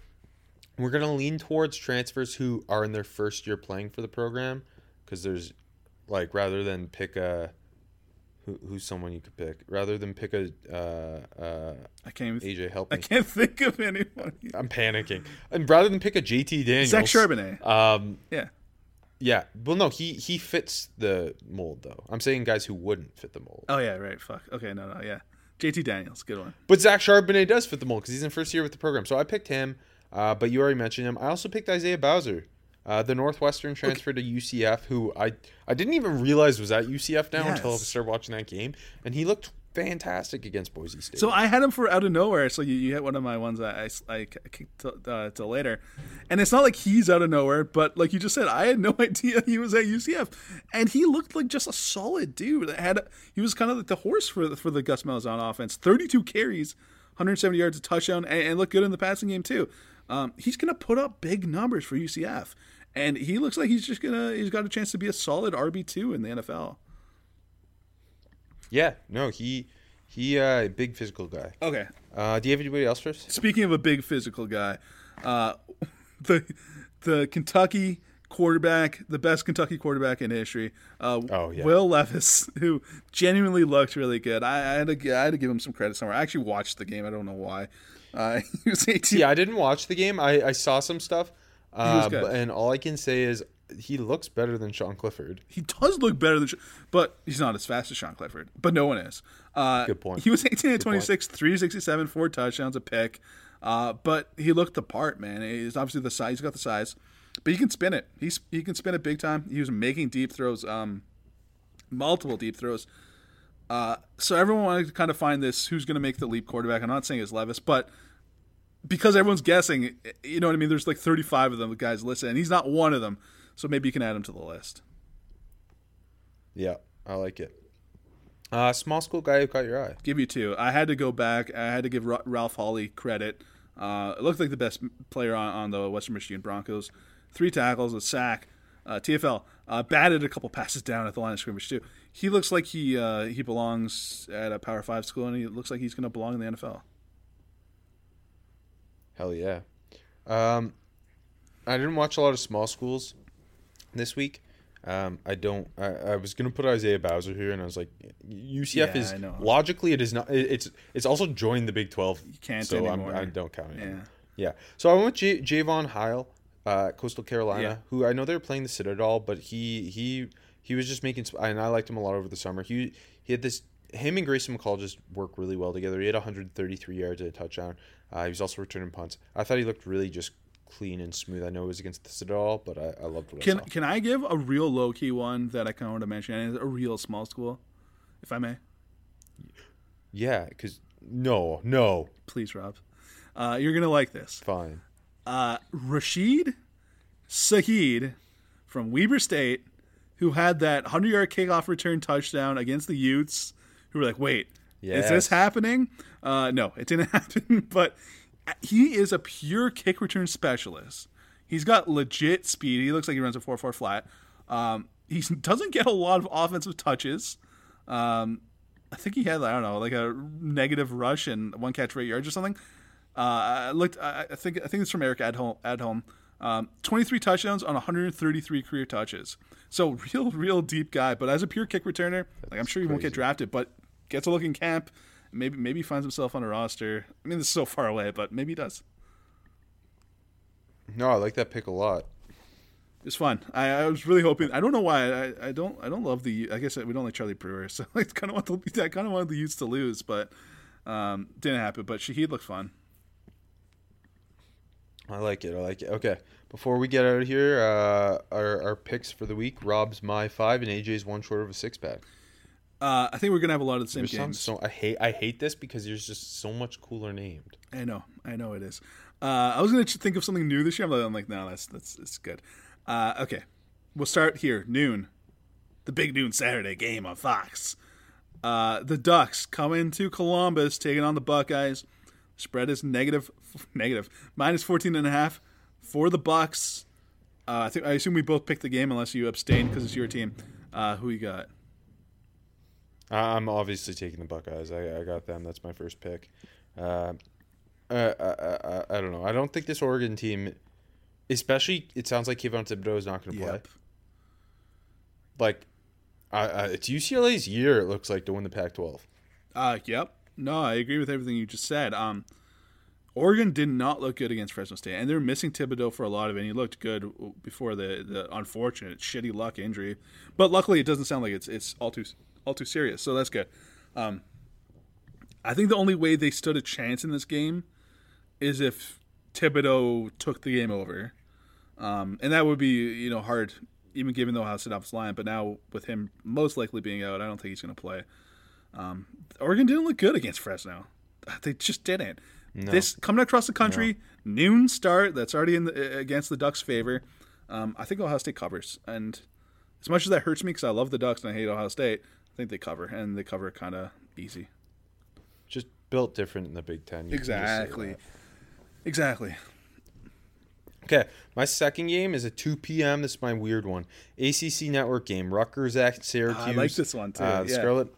We're gonna lean towards transfers who are in their first year playing for the program, because there's like rather than pick a who, who's someone you could pick rather than pick a uh, uh, I can't. Even, AJ help me. I can't think of anyone. I'm panicking. And rather than pick a JT Daniels, Zach Charbonnet. Um, Yeah. yeah. Well, no, he he fits the mold though. I'm saying guys who wouldn't fit the mold. Oh yeah, right. Fuck. Okay, no, no, yeah. JT Daniels, good one. But Zach Charbonnet does fit the mold because he's in first year with the program. So I picked him. Uh, but you already mentioned him. I also picked Isaiah Bowser, uh, the Northwestern transfer to UCF, who I I didn't even realize was at UCF now until I started watching that game, and he looked fantastic against Boise State. So I had him for out of nowhere. So you, you hit one of my ones I, I, I kicked uh, till later, and it's not like he's out of nowhere, but like you just said, I had no <laughs> idea he was at UCF, and he looked like just a solid dude. That had he was kind of like the horse for the, for the Gus Malzahn offense. Thirty two carries, 170 yards, a touchdown, and, and looked good in the passing game too. Um, he's gonna put up big numbers for UCF. and he looks like he's just gonna he's got a chance to be a solid RB two in the NFL. Yeah, no, he he uh big physical guy. Okay, Uh, do you have anybody else first? Speaking of a big physical guy, uh, <laughs> the the Kentucky quarterback, the best Kentucky quarterback in history, uh, Oh, yeah. Will Levis, <laughs> who genuinely looked really good. I, I had to I had to give him some credit somewhere. I actually watched the game. I don't know why. Uh, <laughs> he was 18. Yeah, I didn't watch the game. I, I saw some stuff, uh, but- and all I can say is he looks better than Sean Clifford. He does look better than, Sh- but he's not as fast as Sean Clifford. But no one is. Uh, Good point. He was 18 and point. 26, 367, four touchdowns, a pick. Uh, but he looked the part, man. He's obviously the size. He's got the size, but he can spin it. He's he can spin it big time. He was making deep throws, um, multiple deep throws. Uh, so everyone wanted to kind of find this who's going to make the leap quarterback. I'm not saying it's Levis, but because everyone's guessing, you know what I mean. There's like 35 of them guys listed, and he's not one of them. So maybe you can add him to the list. Yeah, I like it. Uh, small school guy who caught your eye. give you two. I had to go back. I had to give Ra- Ralph Holley credit. Uh, it looked like the best player on, on the Western Michigan Broncos. Three tackles, a sack. Uh, TFL uh, batted a couple passes down at the line of scrimmage too. He looks like he uh, he belongs at a Power Five school, and he looks like he's going to belong in the NFL. Hell yeah. Um, I didn't watch a lot of small schools this week. Um, I don't. I, I was gonna put Isaiah Bowser here, and I was like, UCF Yeah, is logically it is not. it- It's it's also joined the Big Twelve. You can't so I'm- anymore. I don't count it. Yeah. anymore. Yeah. So I went with J- Jaivon Heiligh, uh, Coastal Carolina, Yeah. who I know they're playing the Citadel, but he he he was just making. And I liked him a lot over the summer. He he had this. Him and Grayson McCall just work really well together. He had 133 yards and a touchdown. Uh, he was also returning punts. I thought he looked really just clean and smooth. I know it was against the Citadel, but I, I loved what Can I can I give a real low key one that I kind of want to mention? And it's a real small school, if I may. Yeah, because no, no, Please, Rob. Uh, you're gonna like this. fine. uh, Rashid Shaheed from Weber State, who had that 100 yard kickoff return touchdown against the Utes, who were like, wait, is this happening? Uh, no, it didn't <laughs> happen, but he is a pure kick return specialist. He's got legit speed. He looks like he runs a 4 4 flat. Um, he doesn't get a lot of offensive touches. Um, I think he had I don't know like a negative rush and one catch for eight yards or something. Uh, I looked. I, I think I think it's from Eric Edholm. Edholm. Um, 23 touchdowns on 133 career touches. So <laughs> real, real deep guy. But as a pure kick returner, like I'm sure he won't get drafted, but gets a look in camp. Maybe maybe he finds himself on a roster. I mean, this is so far away, but maybe he does. No, I like that pick a lot. It's fun. I, I was really hoping. I don't know why. I, I don't. I don't love the. I guess we don't like Charlie Brewer, <laughs> so I kind of want the. I kind of wanted the Utes to lose, but um, didn't happen. But Shaheed looked fun. I like it. I like it. Okay, before we get out of here, uh, our our picks for the week: Rob's my five and AJ's one short of a six pack. Uh, I think we're gonna have a lot of the same There's games. so I hate I hate this because there's just so much cooler named. I know, I know it is. Uh, I was gonna think of something new this year. I'm like, I'm like, no, that's that's that's good. Uh, okay, we'll start here. Noon, the big noon Saturday game on Fox. Uh, the Ducks come into Columbus, taking on the Buckeyes. Spread is negative, <laughs> negative minus 14 and a half for the Bucks. Uh, I think I assume we both picked the game unless you abstained because it's your team. Uh, who you got? I- I'm obviously taking the Buckeyes. I, I got them. That's my first pick. Uh, uh, I, I, I, I don't know. I don't think this Oregon team, especially, it sounds like Kayvon Thibodeaux is not going to play. Yep. Like, I, I, it's UCLA's year. It looks like to win the Pac-12. Uh, yep. No, I agree with everything you just said. Um, Oregon did not look good against Fresno State, and they're missing Thibodeaux for a lot of it. And he looked good before the, the unfortunate shitty luck injury, but luckily it doesn't sound like it's it's all too all too serious. So that's good. Um, I think the only way they stood a chance in this game is if Thibodeaux took the game over, um, and that would be you know hard, even given how set up his line. But now with him most likely being out, I don't think he's going to play. Um, Oregon didn't look good against Fresno. They just didn't. This coming across the country, noon start. That's already in the, against the Ducks' favor. Um, I think Ohio State covers, and as much as that hurts me because I love the Ducks and I hate Ohio State, I think they cover, and they cover kind of easy. Just built different in the Big Ten. you can just say Exactly. Exactly. Okay, my second game is at 2 p.m. This is my weird one. ACC Network game. Rutgers at Syracuse. I like this one too. Uh, the yeah. Scarlet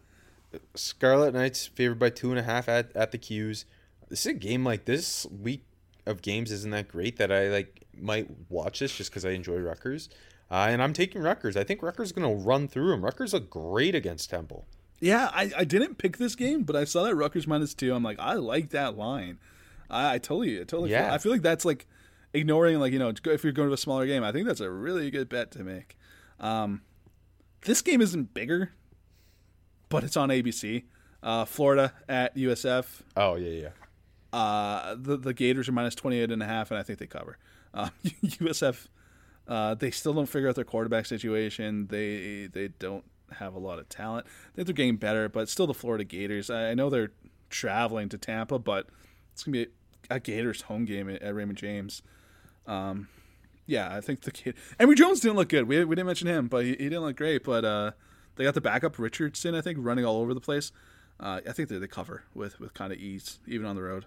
Scarlet Knights favored by two and a half at, at the Qs. This is a game like this week of games isn't that great that I like might watch this just because I enjoy Rutgers. Uh, and I'm taking Rutgers. I think Rutgers is going to run through them. Rutgers look great against Temple. Yeah, I, I didn't pick this game, but I saw that Rutgers minus two. I'm like, I like that line. I, I totally, I totally. Yeah. Feel, I feel like that's like ignoring, like you know, if you're going to a smaller game. I think that's a really good bet to make. Um, this game isn't bigger, but it's on ABC. Uh, Florida at USF. Oh yeah, yeah. Uh, the the Gators are minus 28 and a half, and I think they cover. Uh, <laughs> USF, uh, they still don't figure out their quarterback situation. They they don't have a lot of talent. I think they're getting better, but still the Florida Gators. I, I know they're traveling to Tampa, but it's gonna be a, a Gators home game at, at Raymond James. Um, yeah, I think the kid Emory Jones didn't look good. We, we didn't mention him, but he, he didn't look great. But uh, they got the backup Richardson, I think, running all over the place. Uh, I think they they cover with with kind of ease, even on the road.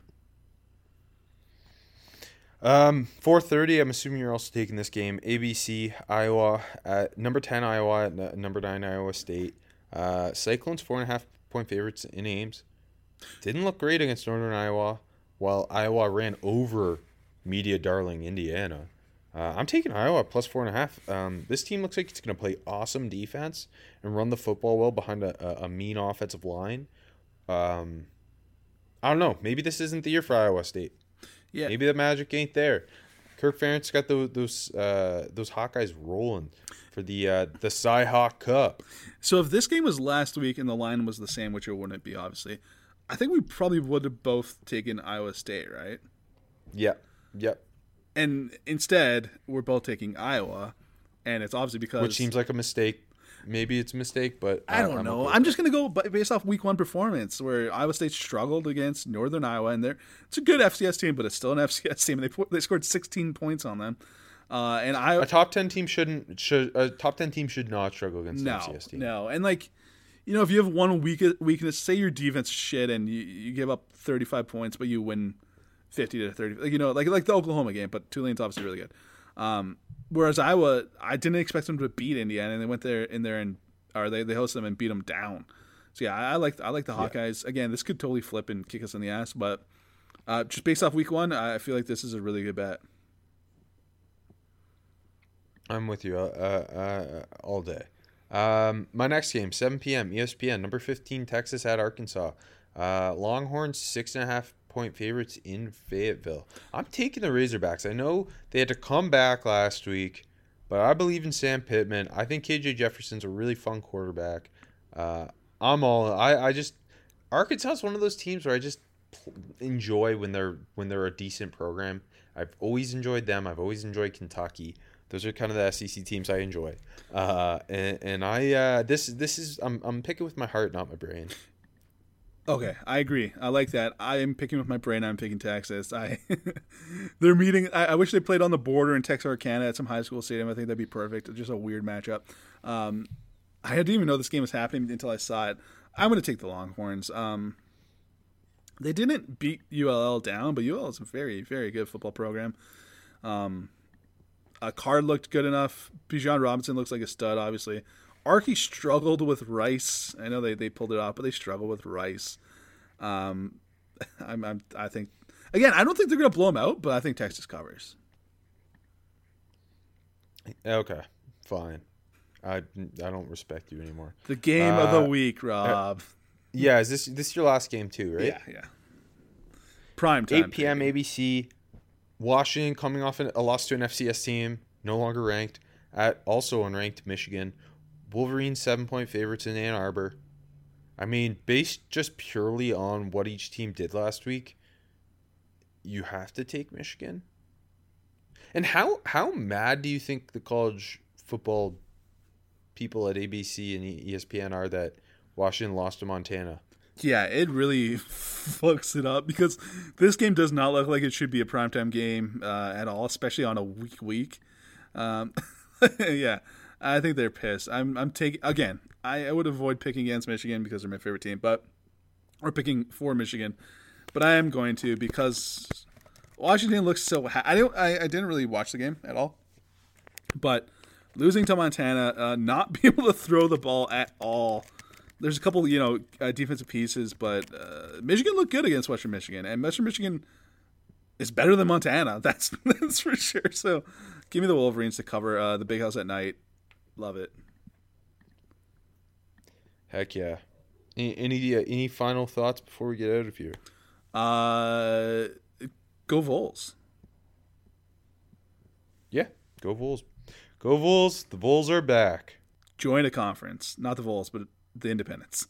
Um, 4:30. I'm assuming you're also taking this game. ABC Iowa at number 10 Iowa at number nine Iowa State. Uh, Cyclones four and a half point favorites in Ames. Didn't look great against Northern Iowa, while Iowa ran over media darling Indiana. Uh, I'm taking Iowa plus four and a half. Um, this team looks like it's going to play awesome defense and run the football well behind a, a, mean offensive line. Um, I don't know. Maybe this isn't the year for Iowa State. Yeah, Maybe the magic ain't there. Kirk Ferentz got those those uh, those Hawkeyes rolling for the uh, the Cy Hawk Cup. So if this game was last week and the line was the same, which it wouldn't be, obviously, I think we probably would have both taken Iowa State, right? Yep, yep. And instead, we're both taking Iowa, and it's obviously because Which seems like a mistake. Maybe it's a mistake, but I don't I'm know. okay I'm just gonna go based off Week One performance, where Iowa State struggled against Northern Iowa, and they're it's a good FCS team, but it's still an <laughs> FCS team. And they they scored 16 points on them, uh, and. Iowa a top ten team shouldn't should a top ten team should not struggle against no, an FCS team. no, and like you know, if you have one weak weakness, say your defense shit and you, you give up 35 points, but you win 50 to 30, like, you know, like like the Oklahoma game, but Tulane's obviously really good. Um, whereas Iowa, I didn't expect them to beat Indiana, and they went there in there and or they they hosted them and beat them down. So yeah, I, I like I like the Hawkeyes. Again, this could totally flip and kick us in the ass, but uh, just based off week one, I feel like this is a really good bet. I'm with you uh, uh, uh, all day. Um, my next game, 7 p.m. ESPN, number 15, Texas at Arkansas. Uh, Longhorns six and a half point favorites in Fayetteville. I'm taking the Razorbacks. I know they had to come back last week, but I believe in Sam Pittman. I think KJ Jefferson's a really fun quarterback. Uh, I'm all. I I just Arkansas is one of those teams where I just enjoy when they're when they're a decent program. I've always enjoyed them. I've always enjoyed Kentucky. Those are kind of the SEC teams I enjoy. Uh, and, and I uh, this this is I'm I'm picking with my heart, not my brain. Okay, I agree. I like that. I am picking with my brain. I'm picking Texas. I <laughs> they're meeting. I, I wish they played on the border in Texarkana at some high school stadium. I think that'd be perfect. Just a weird matchup. Um, I didn't even know this game was happening until I saw it. I'm going to take the Longhorns. Um, they didn't beat ULL down, but ULL is a very, very good football program. Um, Card looked good enough. Bijan Robinson looks like a stud, obviously. Arky struggled with Rice. I know they, they pulled it off, but they struggled with Rice. Um, <laughs> I'm, I'm I think again I don't think they're gonna blow them out, but I think Texas covers. Okay, fine. I I don't respect you anymore. The game of the Uh, week, Rob. Yeah, is this this your last game too, right? yeah, yeah. Prime time. 8 p.m. ABC. Washington coming off an- a loss to an FCS team, no longer ranked, at also unranked Michigan. Wolverines seven point favorites in Ann Arbor. I mean, based just purely on what each team did last week, you have to take Michigan. And how how mad do you think the college football people at ABC and ESPN are that Washington lost to Montana? Yeah, it really <laughs> fucks it up because this game does not look like it should be a primetime game uh, at all, especially on a week week. Um, <laughs> yeah, I think they're pissed. I'm I'm taking again. I, I would avoid picking against Michigan because they're my favorite team, but or picking for Michigan, but I am going to because Washington looks so. Ha- I don't. I, I didn't really watch the game at all, but losing to Montana, uh, not <laughs> being able to throw the ball at all. There's a couple, you know, uh, defensive pieces, but uh, Michigan looked good against Western Michigan, and Western Michigan is better than Montana. <laughs> That's that's for sure. So, give me the Wolverines to cover uh, the Big House at night. Love it. Heck yeah. Any any, uh, any final thoughts before we get out of here? Uh, go Vols. Yeah, go Vols. Go Vols. The Vols are back. Join a conference, not the Vols, but the Independents.